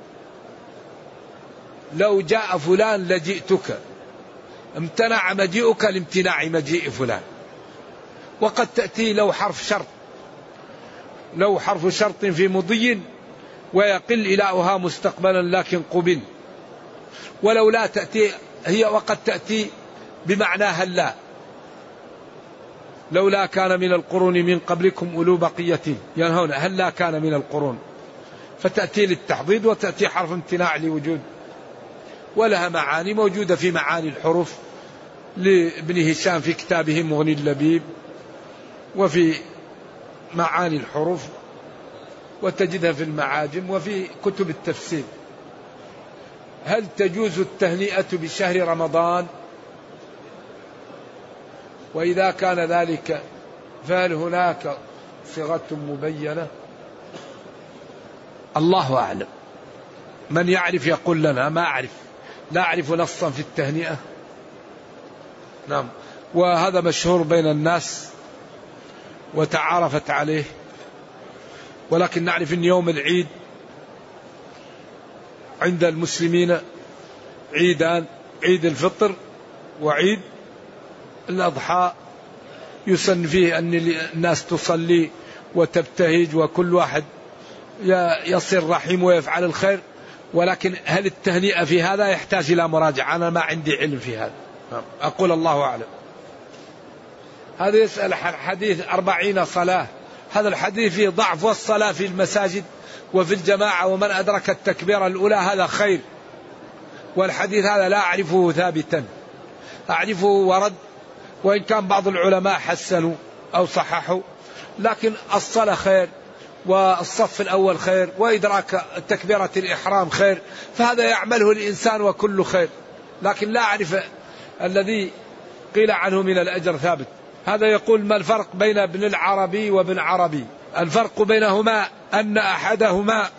Speaker 2: لو جاء فلان لجئتك. امتنع مجيئك لامتناع مجيء فلان. وقد تأتي لو حرف شرط. لو حرف شرط في مضي ويقل إلاؤها مستقبلا لكن قبل. ولو لا تأتي هي وقد تأتي بمعنى هلا لولا كان من القرون من قبلكم أولو بقية. ينهون هلا كان من القرون؟ فتأتي للتحضيض وتأتي حرف امتناع لوجود. ولها معاني موجودة في معاني الحروف لابن هشام في كتابه مغني اللبيب وفي معاني الحروف وتجدها في المعاجم وفي كتب التفسير. هل تجوز التهنئة بشهر رمضان؟ وإذا كان ذلك فهل هناك صيغة مبينة؟ الله أعلم. من يعرف يقول لنا؟ ما أعرف. لا أعرف نصا في التهنئة. نعم. وهذا مشهور بين الناس وتعارفت عليه. ولكن نعرف إن يوم العيد عند المسلمين عيدان عيد الفطر وعيد الأضحى. يسن فيه أن الناس تصلي وتبتهج وكل واحد يصل رحيم ويفعل الخير. ولكن هل التهنئة في هذا يحتاج إلى مراجعة؟ أنا ما عندي علم في هذا. أقول الله أعلم. هذا يسأل حديث أربعين صلاة. هذا الحديث فيه ضعف والصلاة في المساجد. وفي الجماعة ومن أدرك التكبيرة الأولى هذا خير. والحديث هذا لا أعرفه ثابتا. أعرفه ورد وإن كان بعض العلماء حسنوا أو صححوا. لكن الصلاة خير والصف الأول خير وإدراك تكبيرة الإحرام خير. فهذا يعمله الإنسان وكل خير. لكن لا أعرف الذي قيل عنه من الأجر ثابت. هذا يقول ما الفرق بين ابن العربي وابن عربي؟ الفرق بينهما أن أحدهما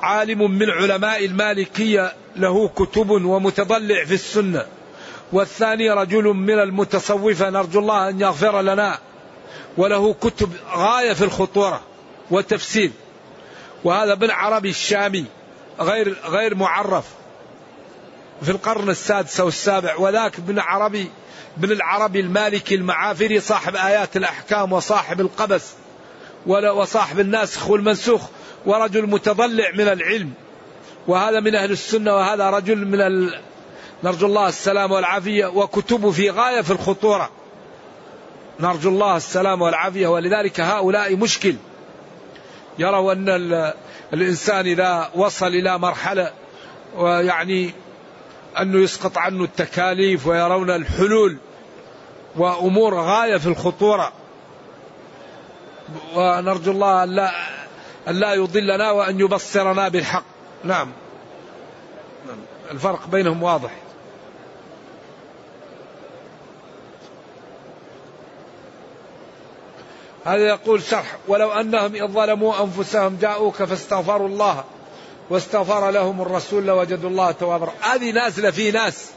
Speaker 2: عالم من علماء المالكية له كتب ومتضلع في السنة والثاني رجل من المتصوفة نرجو الله أن يغفر لنا وله كتب غاية في الخطورة وتفسير وهذا ابن عربي الشامي غير غير معرف في القرن السادس أو السابع وذاك ابن عربي ابن العربي المالكي المعافري صاحب آيات الأحكام وصاحب القبس. وصاحب الناسخ والمنسوخ ورجل متضلع من العلم. وهذا من أهل السنة وهذا رجل من ال... نرجو الله السلام والعافية وكتبه في غاية في الخطورة. نرجو الله السلام والعافية ولذلك هؤلاء مشكل. يروا أن الإنسان إذا وصل إلى مرحلة ويعني أنه يسقط عنه التكاليف ويرون الحلول وأمور غاية في الخطورة. ونرجو الله أن لا, أن لا يضلنا وأن يبصرنا بالحق. نعم. الفرق بينهم واضح. هذا يقول شرح. ولو أنهم إذ ظلموا أنفسهم جاءوك فاستغفروا الله واستغفر لهم الرسول لوجدوا الله توابا هذه نازلة في ناس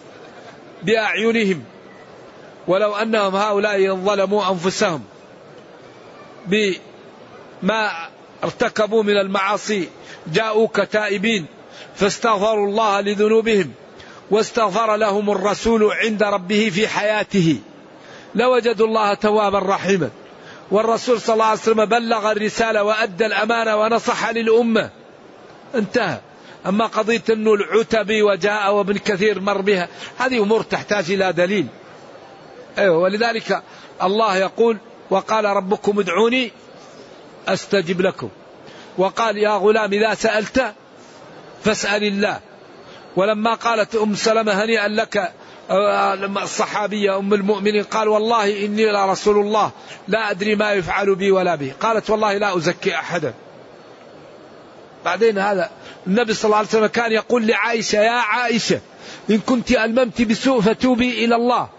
Speaker 2: بأعينهم. ولو أنهم هؤلاء ظلموا أنفسهم بما ارتكبوا من المعاصي جاءوك تائبين فاستغفروا الله لذنوبهم واستغفر لهم الرسول عند ربه في حياته. لوجدوا الله توابا رحيما. والرسول صلى الله عليه وسلم بلغ الرسالة وأدى الأمانة ونصح للأمة. انتهى. أما قضية أنه العتبي وجاء وابن كثير مر بها هذه أمور تحتاج إلى دليل. أيوة ولذلك الله يقول وقال ربكم ادعوني أستجب لكم. وقال يا غلام إذا سألت فاسأل الله. ولما قالت أم سلمة هنيئا لك الصحابية أم المؤمنين قال والله إني لرسول الله لا أدري ما يفعل بي ولا به. قالت والله لا أزكي أحدا. بعدين هذا النبي صلى الله عليه وسلم كان يقول لعائشة يا عائشة إن كنت ألممت بسوء فتوبي إلى الله.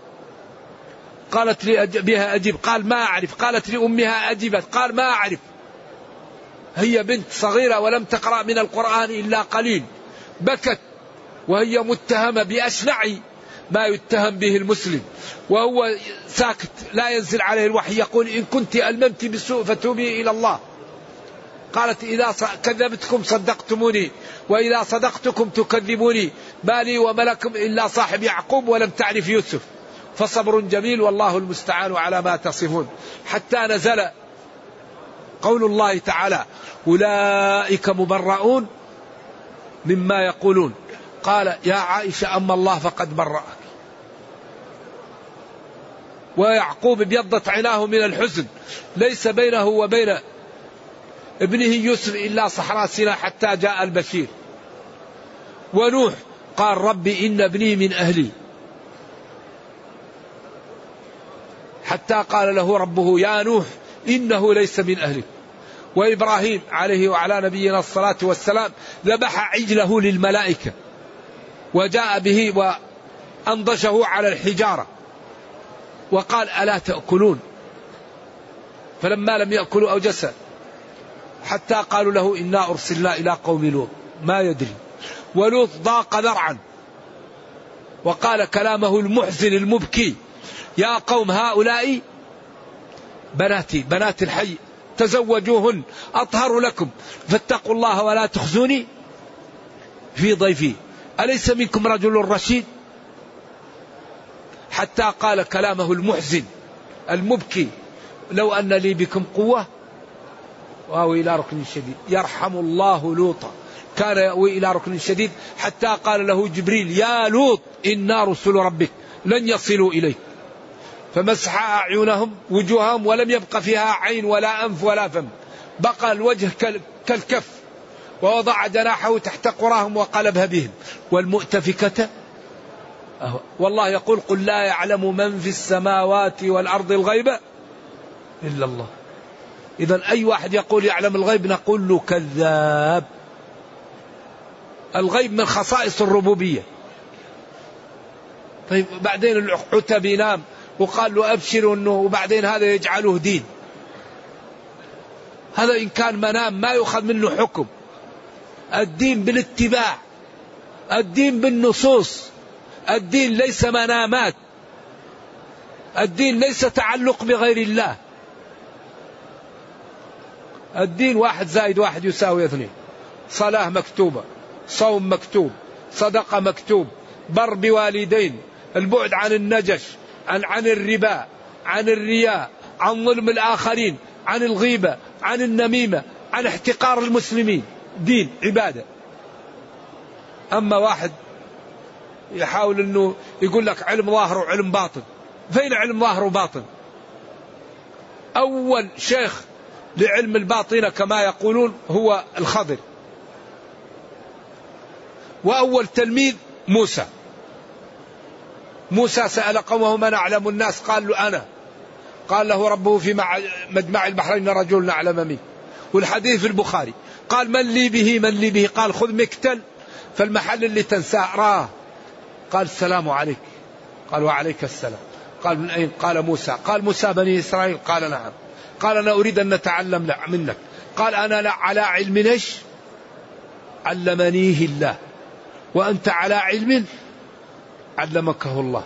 Speaker 2: قالت لي بها أجب قال ما أعرف. قالت لأمها أجبت قال ما أعرف. هي بنت صغيرة ولم تقرأ من القرآن إلا قليل. بكت. وهي متهمة بأشنع ما يتهم به المسلم. وهو ساكت. لا ينزل عليه الوحي. يقول إن كنت ألممت بالسوء فتوبي إلى الله. قالت إذا كذبتكم صدقتموني. وإذا صدقتكم تكذبوني. ما لي وملكم إلا صاحب يعقوب ولم تعرف يوسف. فصبر جميل والله المستعان على ما تصفون. حتى نزل قول الله تعالى أولئك مبرؤون مما يقولون. قال يا عائشة أما الله فقد برأك. ويعقوب ابيضت عيناه من الحزن. ليس بينه وبين ابنه يوسف إلا صحراء سيناء حتى جاء البشير. ونوح قال ربي إن ابني من أهلي. حتى قال له ربه يا نوح إنه ليس من أهلك. وإبراهيم عليه وعلى نبينا الصلاة والسلام ذبح عجله للملائكة وجاء به وأنضشه على الحجارة. وقال ألا تأكلون؟ فلما لم يأكلوا أوجس حتى قالوا له إنا أرسلنا إلى قوم لوط. ما يدري. ولوط ضاق ذرعا وقال كلامه المحزن المبكي يا قوم هؤلاء بناتي بنات الحي تزوجوهن أطهر لكم. فاتقوا الله ولا تخزوني في ضيفي. أليس منكم رجل رشيد؟ حتى قال كلامه المحزن المبكي لو أن لي بكم قوة. وأوي إلى ركن شديد. يرحم الله لوطا. كان يأوي إلى ركن شديد حتى قال له جبريل يا لوط إنا رسل ربك لن يصلوا إليك. فمسح أعينهم وجوههم ولم يبق فيها عين ولا أنف ولا فم. بقى الوجه كالكف ووضع جناحه تحت قراهم وقلبها بهم والمؤتفكة والله يقول قل لا يعلم من في السماوات والأرض الغيب إلا الله. إذا أي واحد يقول يعلم الغيب نقول له كذاب. الغيب من خصائص الربوبية. طيب بعدين العتبي نام. وقال له أبشر أنه وبعدين هذا يجعله دين. هذا إن كان منام ما يؤخذ منه حكم. الدين بالاتباع. الدين بالنصوص. الدين ليس منامات. الدين ليس تعلق بغير الله. الدين واحد زائد واحد يساوي اثنين. صلاة مكتوبة صوم مكتوب صدقة مكتوب بر بوالدين البعد عن النجش. عن, عن الربا عن الرياء عن ظلم الآخرين عن الغيبة عن النميمة عن احتقار المسلمين. دين عبادة. أما واحد يحاول أنه يقول لك علم ظاهر وعلم باطن. فين علم ظاهر وباطن؟ أول شيخ لعلم الباطنة كما يقولون هو الخضر. وأول تلميذ موسى. موسى سأل قومه من أعلم الناس؟ قال له أنا. قال له ربه في مجمع البحرين رجل نعلم منه والحديث في البخاري. قال من لي به من لي به؟ قال خذ مكتل فالمحل اللي تنساه. راه. قال السلام عليك. قال وعليك السلام. قال من أين؟ قال موسى. قال موسى بني إسرائيل؟ قال نعم. قال أنا أريد أن نتعلم منك. قال أنا على علم إيش؟ علمنيه الله. وأنت على علم علمكه الله.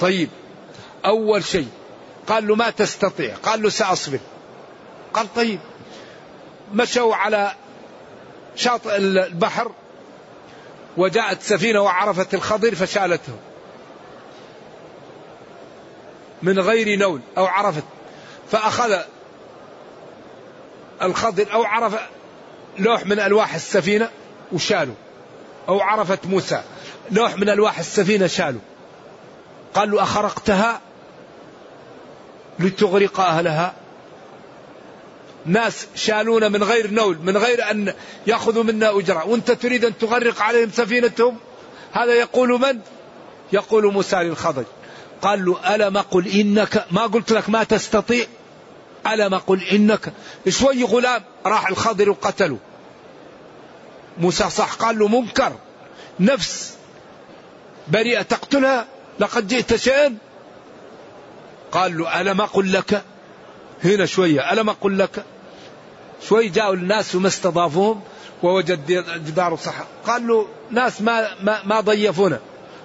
Speaker 2: طيب أول شيء قال له ما تستطيع قال له سأصبر. قال طيب مشوا على شاطئ البحر وجاءت سفينة وعرفت الخضر فشالته. من غير نول أو عرفت فأخذ الخضر أو عرف لوح من ألواح السفينة وشالوا أو عرفت موسى. لوح من ألواح السفينة شالوا قال له أخرقتها لتغرق أهلها. ناس شالونا من غير نول من غير أن يأخذوا منا أجرة. وأنت تريد أن تغرق عليهم سفينتهم؟ هذا يقول من؟ يقول موسى للخضر. قال له ألم قل إنك ما قلت لك ما تستطيع؟ ألم قل إنك؟ شوي غلام راح الخضر وقتله. موسى صح قال له منكر. نفس بريئة تقتلها لقد جئت شيئا؟ قال له ألم أقل لك؟ هنا شوية ألم أقل لك؟ شوي جاءوا الناس وما استضافوهم ووجد جدار صح. قال له ناس ما, ما, ما ضيفونا.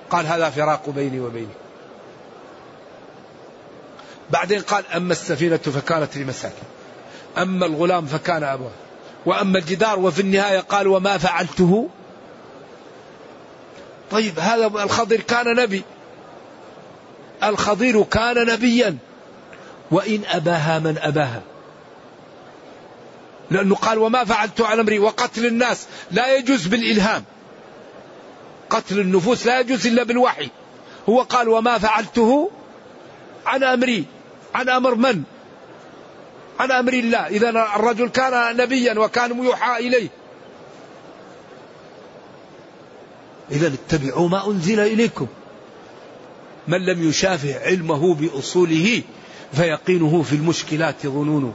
Speaker 2: قال هذا فراق بيني وبينك. بعدين قال أما السفينة فكانت لمساكن أما الغلام فكان أبوه. وأما الجدار وفي النهاية قال وما فعلته؟ طيب هذا الخضر كان نبي. الخضير كان نبيا. وإن أباها من أباها. لأنه قال وما فعلت على أمري. وقتل الناس لا يجوز بالإلهام. قتل النفوس لا يجوز إلا بالوحي. هو قال وما فعلته عن أمري. عن أمر من؟ عن أمر الله. إذا الرجل كان نبيا وكان يوحى إليه. إذا اتبعوا ما أنزل إليكم. من لم يشافه علمه بأصوله فيقينه في المشكلات ظنونه.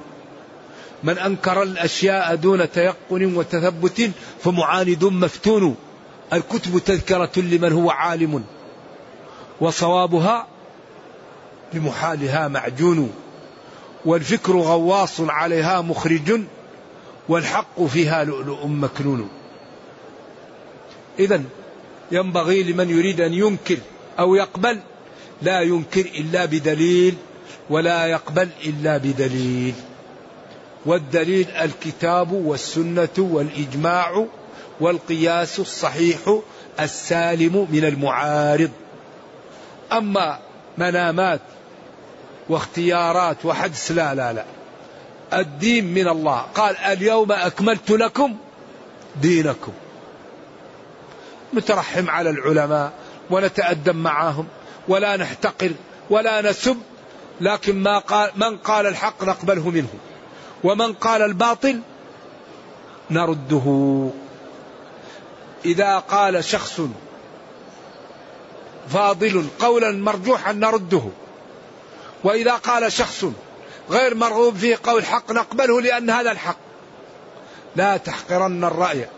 Speaker 2: من أنكر الأشياء دون تيقن وتثبت فمعاند مفتون. الكتب تذكرة لمن هو عالم. وصوابها بمحالها معجون. والفكر غواص عليها مخرج. والحق فيها لؤلؤ مكنون. إذا ينبغي لمن يريد أن ينكر أو يقبل. لا ينكر إلا بدليل ولا يقبل إلا بدليل. والدليل الكتاب والسنة والإجماع والقياس الصحيح السالم من المعارض. أما منامات واختيارات وحدس لا لا لا. الدين من الله. قال اليوم أكملت لكم دينكم. نترحم على العلماء ونتأدب معهم ولا نحتقر ولا نسب لكن ما قال من قال الحق نقبله منه ومن قال الباطل نرده. إذا قال شخص فاضل قولا مرجوحا نرده وإذا قال شخص غير مرغوب فيه قول حق نقبله لأن هذا الحق. لا تحقرن الرأي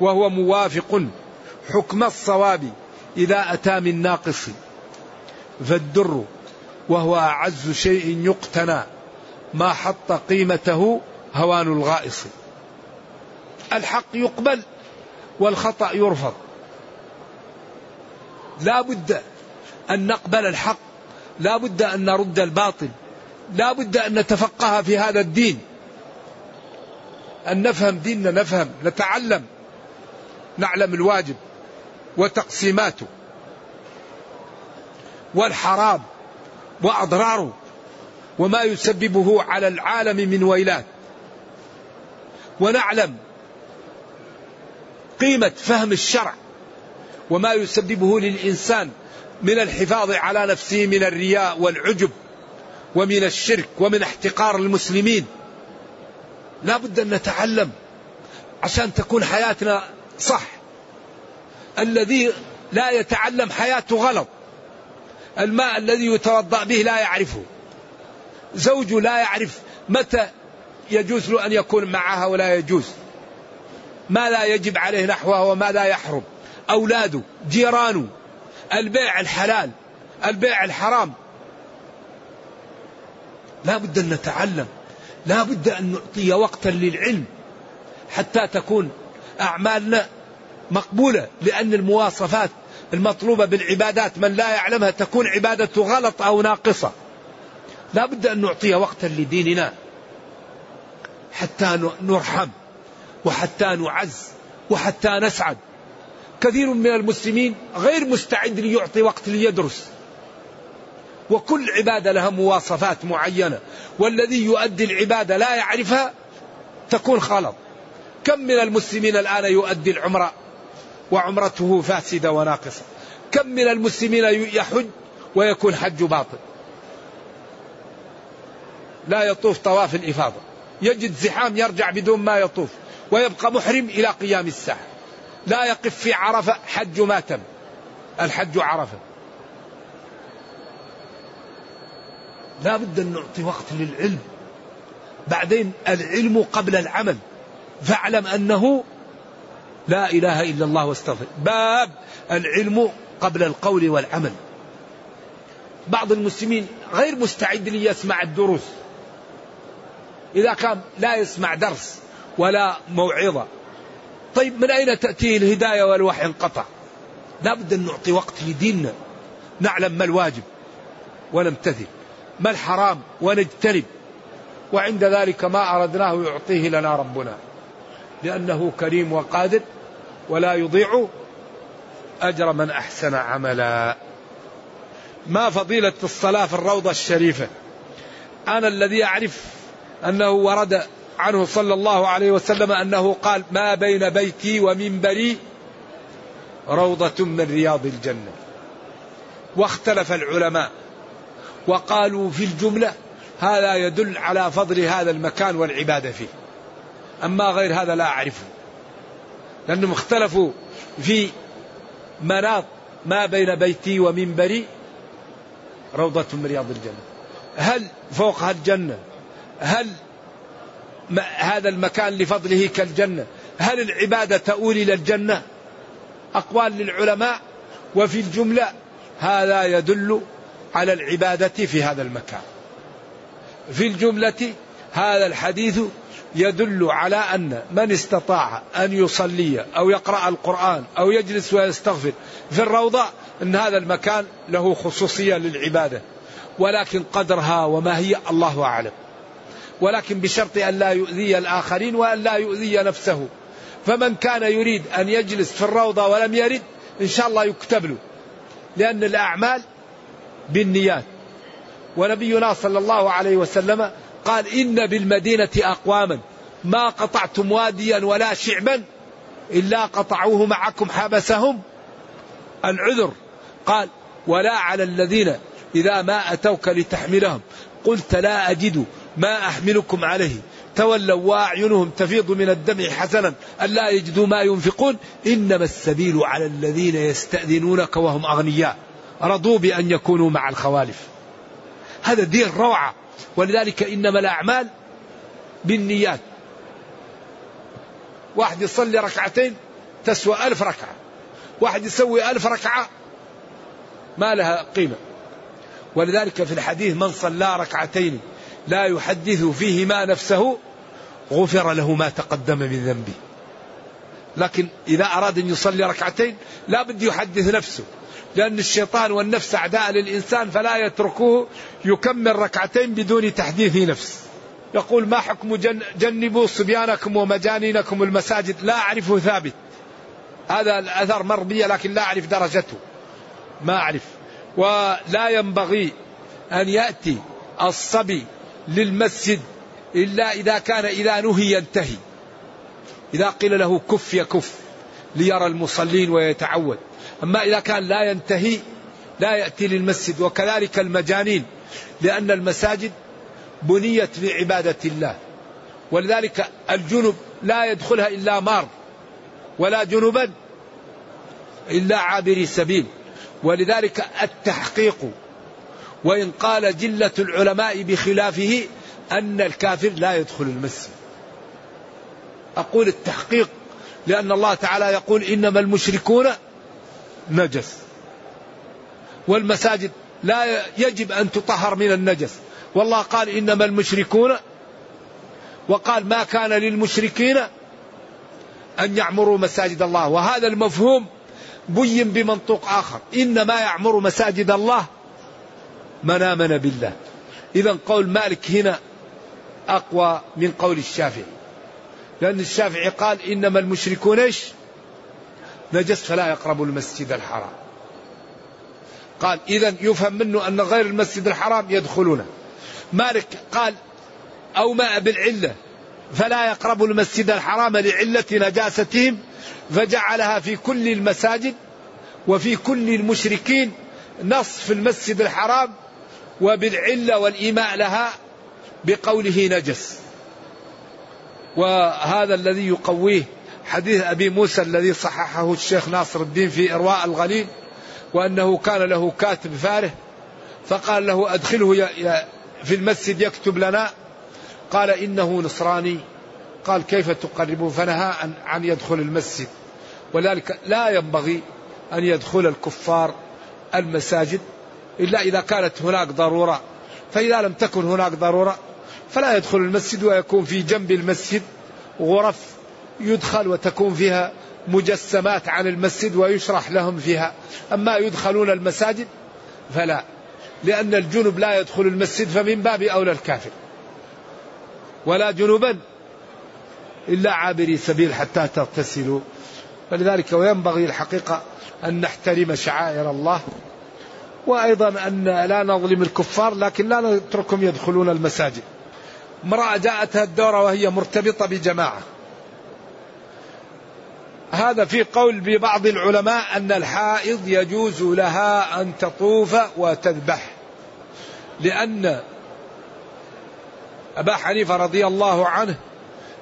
Speaker 2: وهو موافق حكم الصواب إذا أتى من ناقص. فالدر وهو أعز شيء يقتنى ما حط قيمته هوان الغائص. الحق يقبل والخطأ يرفض. لا بد أن نقبل الحق لا بد أن نرد الباطل لا بد أن نتفقه في هذا الدين. أن نفهم ديننا نفهم نتعلم نعلم الواجب. وتقسيماته والحرام وأضراره وما يسببه على العالم من ويلات. ونعلم قيمة فهم الشرع وما يسببه للإنسان من الحفاظ على نفسه من الرياء والعجب ومن الشرك ومن احتقار المسلمين. لا بد أن نتعلم عشان تكون حياتنا صح. الذي لا يتعلم حياته غلط. الماء الذي يتوضأ به لا يعرفه. زوجه لا يعرف متى يجوز له أن يكون معها ولا يجوز. ما لا يجب عليه نحوه وما لا يحرم. أولاده جيرانه البيع الحلال البيع الحرام. لا بد أن نتعلم. لا بد أن نعطي وقتا للعلم حتى تكون أعمالنا مقبولة لأن المواصفات المطلوبة بالعبادات من لا يعلمها تكون عبادته غلط أو ناقصة. لا بد أن نعطي وقتا لديننا حتى نرحم وحتى نعز وحتى نسعد. كثير من المسلمين غير مستعد ليعطي وقت ليدرس. وكل عبادة لها مواصفات معينة. والذي يؤدي العبادة لا يعرفها تكون غلط كم من المسلمين الآن يؤدي العمرة؟ وعمرته فاسدة وناقصة. كم من المسلمين يحج ويكون حج باطل؟ لا يطوف طواف الإفاضة. يجد زحام يرجع بدون ما يطوف ويبقى محرم إلى قيام الساعة. لا يقف في عرفة حج ما تم. الحج عرفة. لا بد أن نعطي وقت للعلم. بعدين العلم قبل العمل. فاعلم أنه لا إله إلا الله واستغفر. باب العلم قبل القول والعمل. بعض المسلمين غير مستعد ليسمع الدروس. إذا كان لا يسمع درس ولا موعظة. طيب من أين تأتيه الهداية والوحي انقطع؟ لا بد أن نعطي وقت لديننا. نعلم ما الواجب ونمتثل ما الحرام ونجتنب. وعند ذلك ما أردناه يعطيه لنا ربنا. لأنه كريم وقادر. ولا يضيع أجر من أحسن عملا. ما فضيلة الصلاة في الروضة الشريفة؟ أنا الذي أعرف أنه ورد عنه صلى الله عليه وسلم أنه قال ما بين بيتي ومنبري روضة من رياض الجنة. واختلف العلماء وقالوا في الجملة هذا يدل على فضل هذا المكان والعبادة فيه. أما غير هذا لا أعرفه. لأنهم اختلفوا في مناط ما بين بيتي ومنبري روضة من رياض الجنة. هل فوقها الجنة؟ هل هذا المكان لفضله كالجنة؟ هل العبادة تؤول إلى الجنة؟ أقوال للعلماء وفي الجملة هذا يدل على العبادة في هذا المكان. في الجملة هذا الحديث يدل على أن من استطاع أن يصلي أو يقرأ القرآن أو يجلس ويستغفر في الروضة أن هذا المكان له خصوصية للعبادة. ولكن قدرها وما هي الله أعلم. ولكن بشرط أن لا يؤذي الآخرين وأن لا يؤذي نفسه. فمن كان يريد أن يجلس في الروضة ولم يرد إن شاء الله يكتب له لأن الأعمال بالنيات. ونبينا صلى الله عليه وسلم قال إن بالمدينة أقواما. ما قطعتم واديا ولا شعبا إلا قطعوه معكم حبسهم. العذر. قال ولا على الذين إذا ما أتوك لتحملهم. قلت لا أجد ما أحملكم عليه. تولوا وأعينهم تفيض من الدمع حسنا. ألا يجدوا ما ينفقون؟ إنما السبيل على الذين يستأذنونك وهم أغنياء. رضوا بأن يكونوا مع الخوالف. هذا دين روعة. ولذلك إنما الأعمال بالنيات. واحد يصلي ركعتين تسوى ألف ركعة. واحد يسوي ألف ركعة ما لها قيمة. ولذلك في الحديث من صلى ركعتين لا يحدث فيهما نفسه غفر له ما تقدم من ذنبه. لكن إذا أراد أن يصلي ركعتين لا بد يحدث نفسه. لأن الشيطان والنفس أعداء للإنسان فلا يتركوه يكمل ركعتين بدون تحديث نفس. يقول ما حكم جن جنبوا صبيانكم ومجانينكم المساجد؟ لا أعرفه ثابت. هذا الأثر مر بي لكن لا أعرف درجته. ما أعرف. ولا ينبغي أن يأتي الصبي للمسجد إلا إذا كان إذا نهي ينتهي. إذا قيل له كف يكف ليرى المصلين ويتعود. أما إذا كان لا ينتهي لا يأتي للمسجد وكذلك المجانين لأن المساجد بنيت لعبادة الله. ولذلك الجنب لا يدخلها إلا مار ولا جنبا إلا عابري سبيل. ولذلك التحقيق وإن قال جلة العلماء بخلافه أن الكافر لا يدخل المسجد. أقول التحقيق لأن الله تعالى يقول إنما المشركون نجس. والمساجد لا يجب أن تطهر من النجس. والله قال إنما المشركون وقال ما كان للمشركين أن يعمروا مساجد الله. وهذا المفهوم بين بمنطوق آخر. إنما يعمر مساجد الله من آمن بالله. إذا قول مالك هنا أقوى من قول الشافعي. لأن الشافعي قال إنما المشركون إيش؟ نجس فلا يقربوا المسجد الحرام. قال إذا يفهم منه أن غير المسجد الحرام يدخلونه. مالك قال أو ما بالعلة فلا يقربوا المسجد الحرام لعلة نجاستهم فجعلها في كل المساجد وفي كل المشركين نص في المسجد الحرام وبالعلة والإيماء لها بقوله نجس. وهذا الذي يقويه حديث أبي موسى الذي صححه الشيخ ناصر الدين في إرواء الغليل وأنه كان له كاتب فاره فقال له أدخله في المسجد يكتب لنا. قال إنه نصراني. قال كيف تقربه فنهى عن يدخل المسجد. ولذلك لا ينبغي أن يدخل الكفار المساجد إلا إذا كانت هناك ضرورة. فإذا لم تكن هناك ضرورة فلا يدخل المسجد ويكون في جنب المسجد غرف يدخل وتكون فيها مجسمات عن المسجد ويشرح لهم فيها. أما يدخلون المساجد فلا لأن الجنب لا يدخل المسجد فمن باب أولى الكافر. ولا جنوبا إلا عابري سبيل حتى تغتسلوا. فلذلك وينبغي الحقيقة أن نحترم شعائر الله وأيضا أن لا نظلم الكفار لكن لا نتركهم يدخلون المساجد. امرأة جاءتها الدورة وهي مرتبطة بجماعة. هذا في قول ببعض العلماء أن الحائض يجوز لها أن تطوف وتذبح. لأن أبا حنيفة رضي الله عنه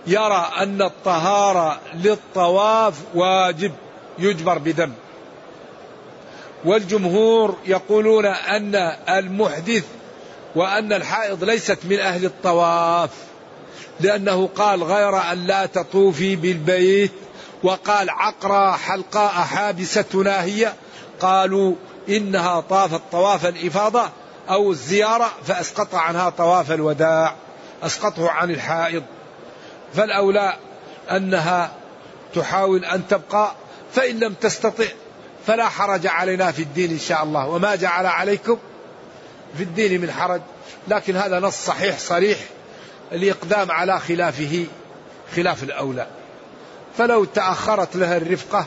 Speaker 2: يرى أن الطهارة للطواف واجب يجبر بدم. والجمهور يقولون أن المحدث وأن الحائض ليست من أهل الطواف لأنه قال غير أن لا تطوفي بالبيت وقال عقرى حلقاء حابستنا هي قالوا إنها طافت طواف الإفاضة أو الزيارة فأسقط عنها طواف الوداع أسقطه عن الحائض. فالأولى أنها تحاول أن تبقى فإن لم تستطع فلا حرج علينا في الدين إن شاء الله وما جعل عليكم في الدين من حرج. لكن هذا نص صحيح صريح الإقدام على خلافه خلاف الأولى. فلو تأخرت لها الرفقة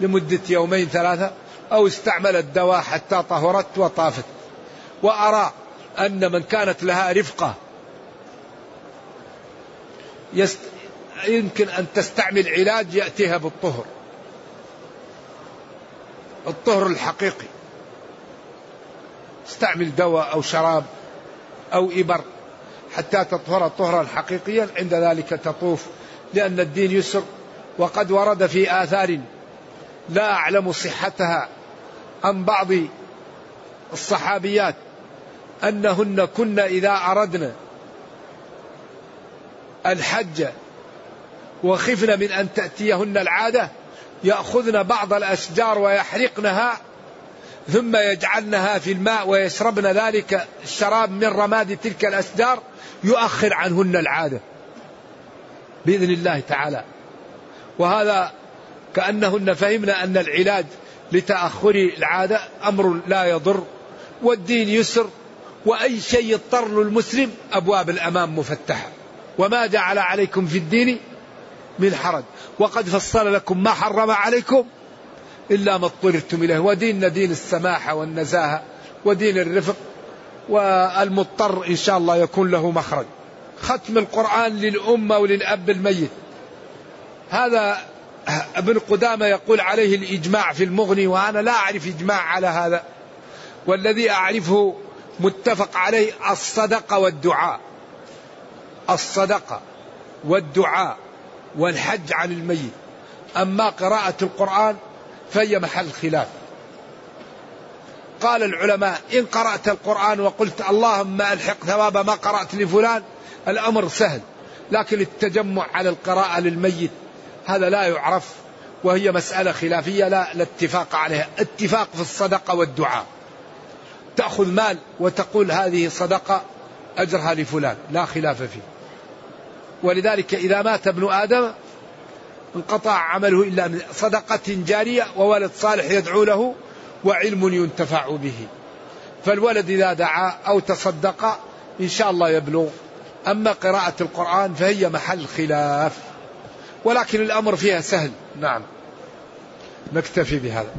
Speaker 2: لمدة يومين ثلاثة أو استعملت دواء حتى طهرت وطافت. وأرى أن من كانت لها رفقة يست... يمكن أن تستعمل علاج يأتيها بالطهر. الطهر الحقيقي. استعمل دواء أو شراب أو إبر حتى تطهر طهرا حقيقيا. عند ذلك تطوف لأن الدين يسر. وقد ورد في آثار لا أعلم صحتها عن بعض الصحابيات أنهن كن إذا أردنا الحج وخفن من أن تأتيهن العادة يأخذن بعض الأشجار ويحرقنها ثم يجعلنها في الماء ويشربن ذلك الشراب من رماد تلك الأشجار يؤخر عنهن العادة بإذن الله تعالى. وهذا كأنهن فهمن أن العلاج لتأخر العادة أمر لا يضر والدين يسر وأي شيء يضطر المسلم أبواب الأمام مفتحة. وما جعل عليكم في الدين من حرج. وقد فصل لكم ما حرم عليكم إلا ما اضطررتم إليه. وديننا دين السماحة والنزاهة ودين الرفق والمضطر إن شاء الله يكون له مخرج. ختم القرآن للأمة وللأب الميت. هذا ابن قدامة يقول عليه الإجماع في المغني وأنا لا أعرف إجماع على هذا والذي أعرفه متفق عليه الصدقة والدعاء. الصدقة والدعاء والحج عن الميت. أما قراءة القرآن فهي محل خلاف. قال العلماء إن قرأت القرآن وقلت اللهم ألحق ثواب ما قرأت لفلان الأمر سهل لكن التجمع على القراءة للميت هذا لا يعرف وهي مسألة خلافية لا, لا اتفاق عليها. اتفاق في الصدقة والدعاء. تأخذ مال وتقول هذه صدقة أجرها لفلان. لا خلاف فيه. ولذلك إذا مات ابن آدم انقطع عمله إلا من صدقة جارية وولد صالح يدعو له وعلم ينتفع به. فالولد إذا دعا أو تصدق إن شاء الله يبلغ. أما قراءة القرآن فهي محل خلاف. ولكن الأمر فيها سهل. نعم. نكتفي بهذا.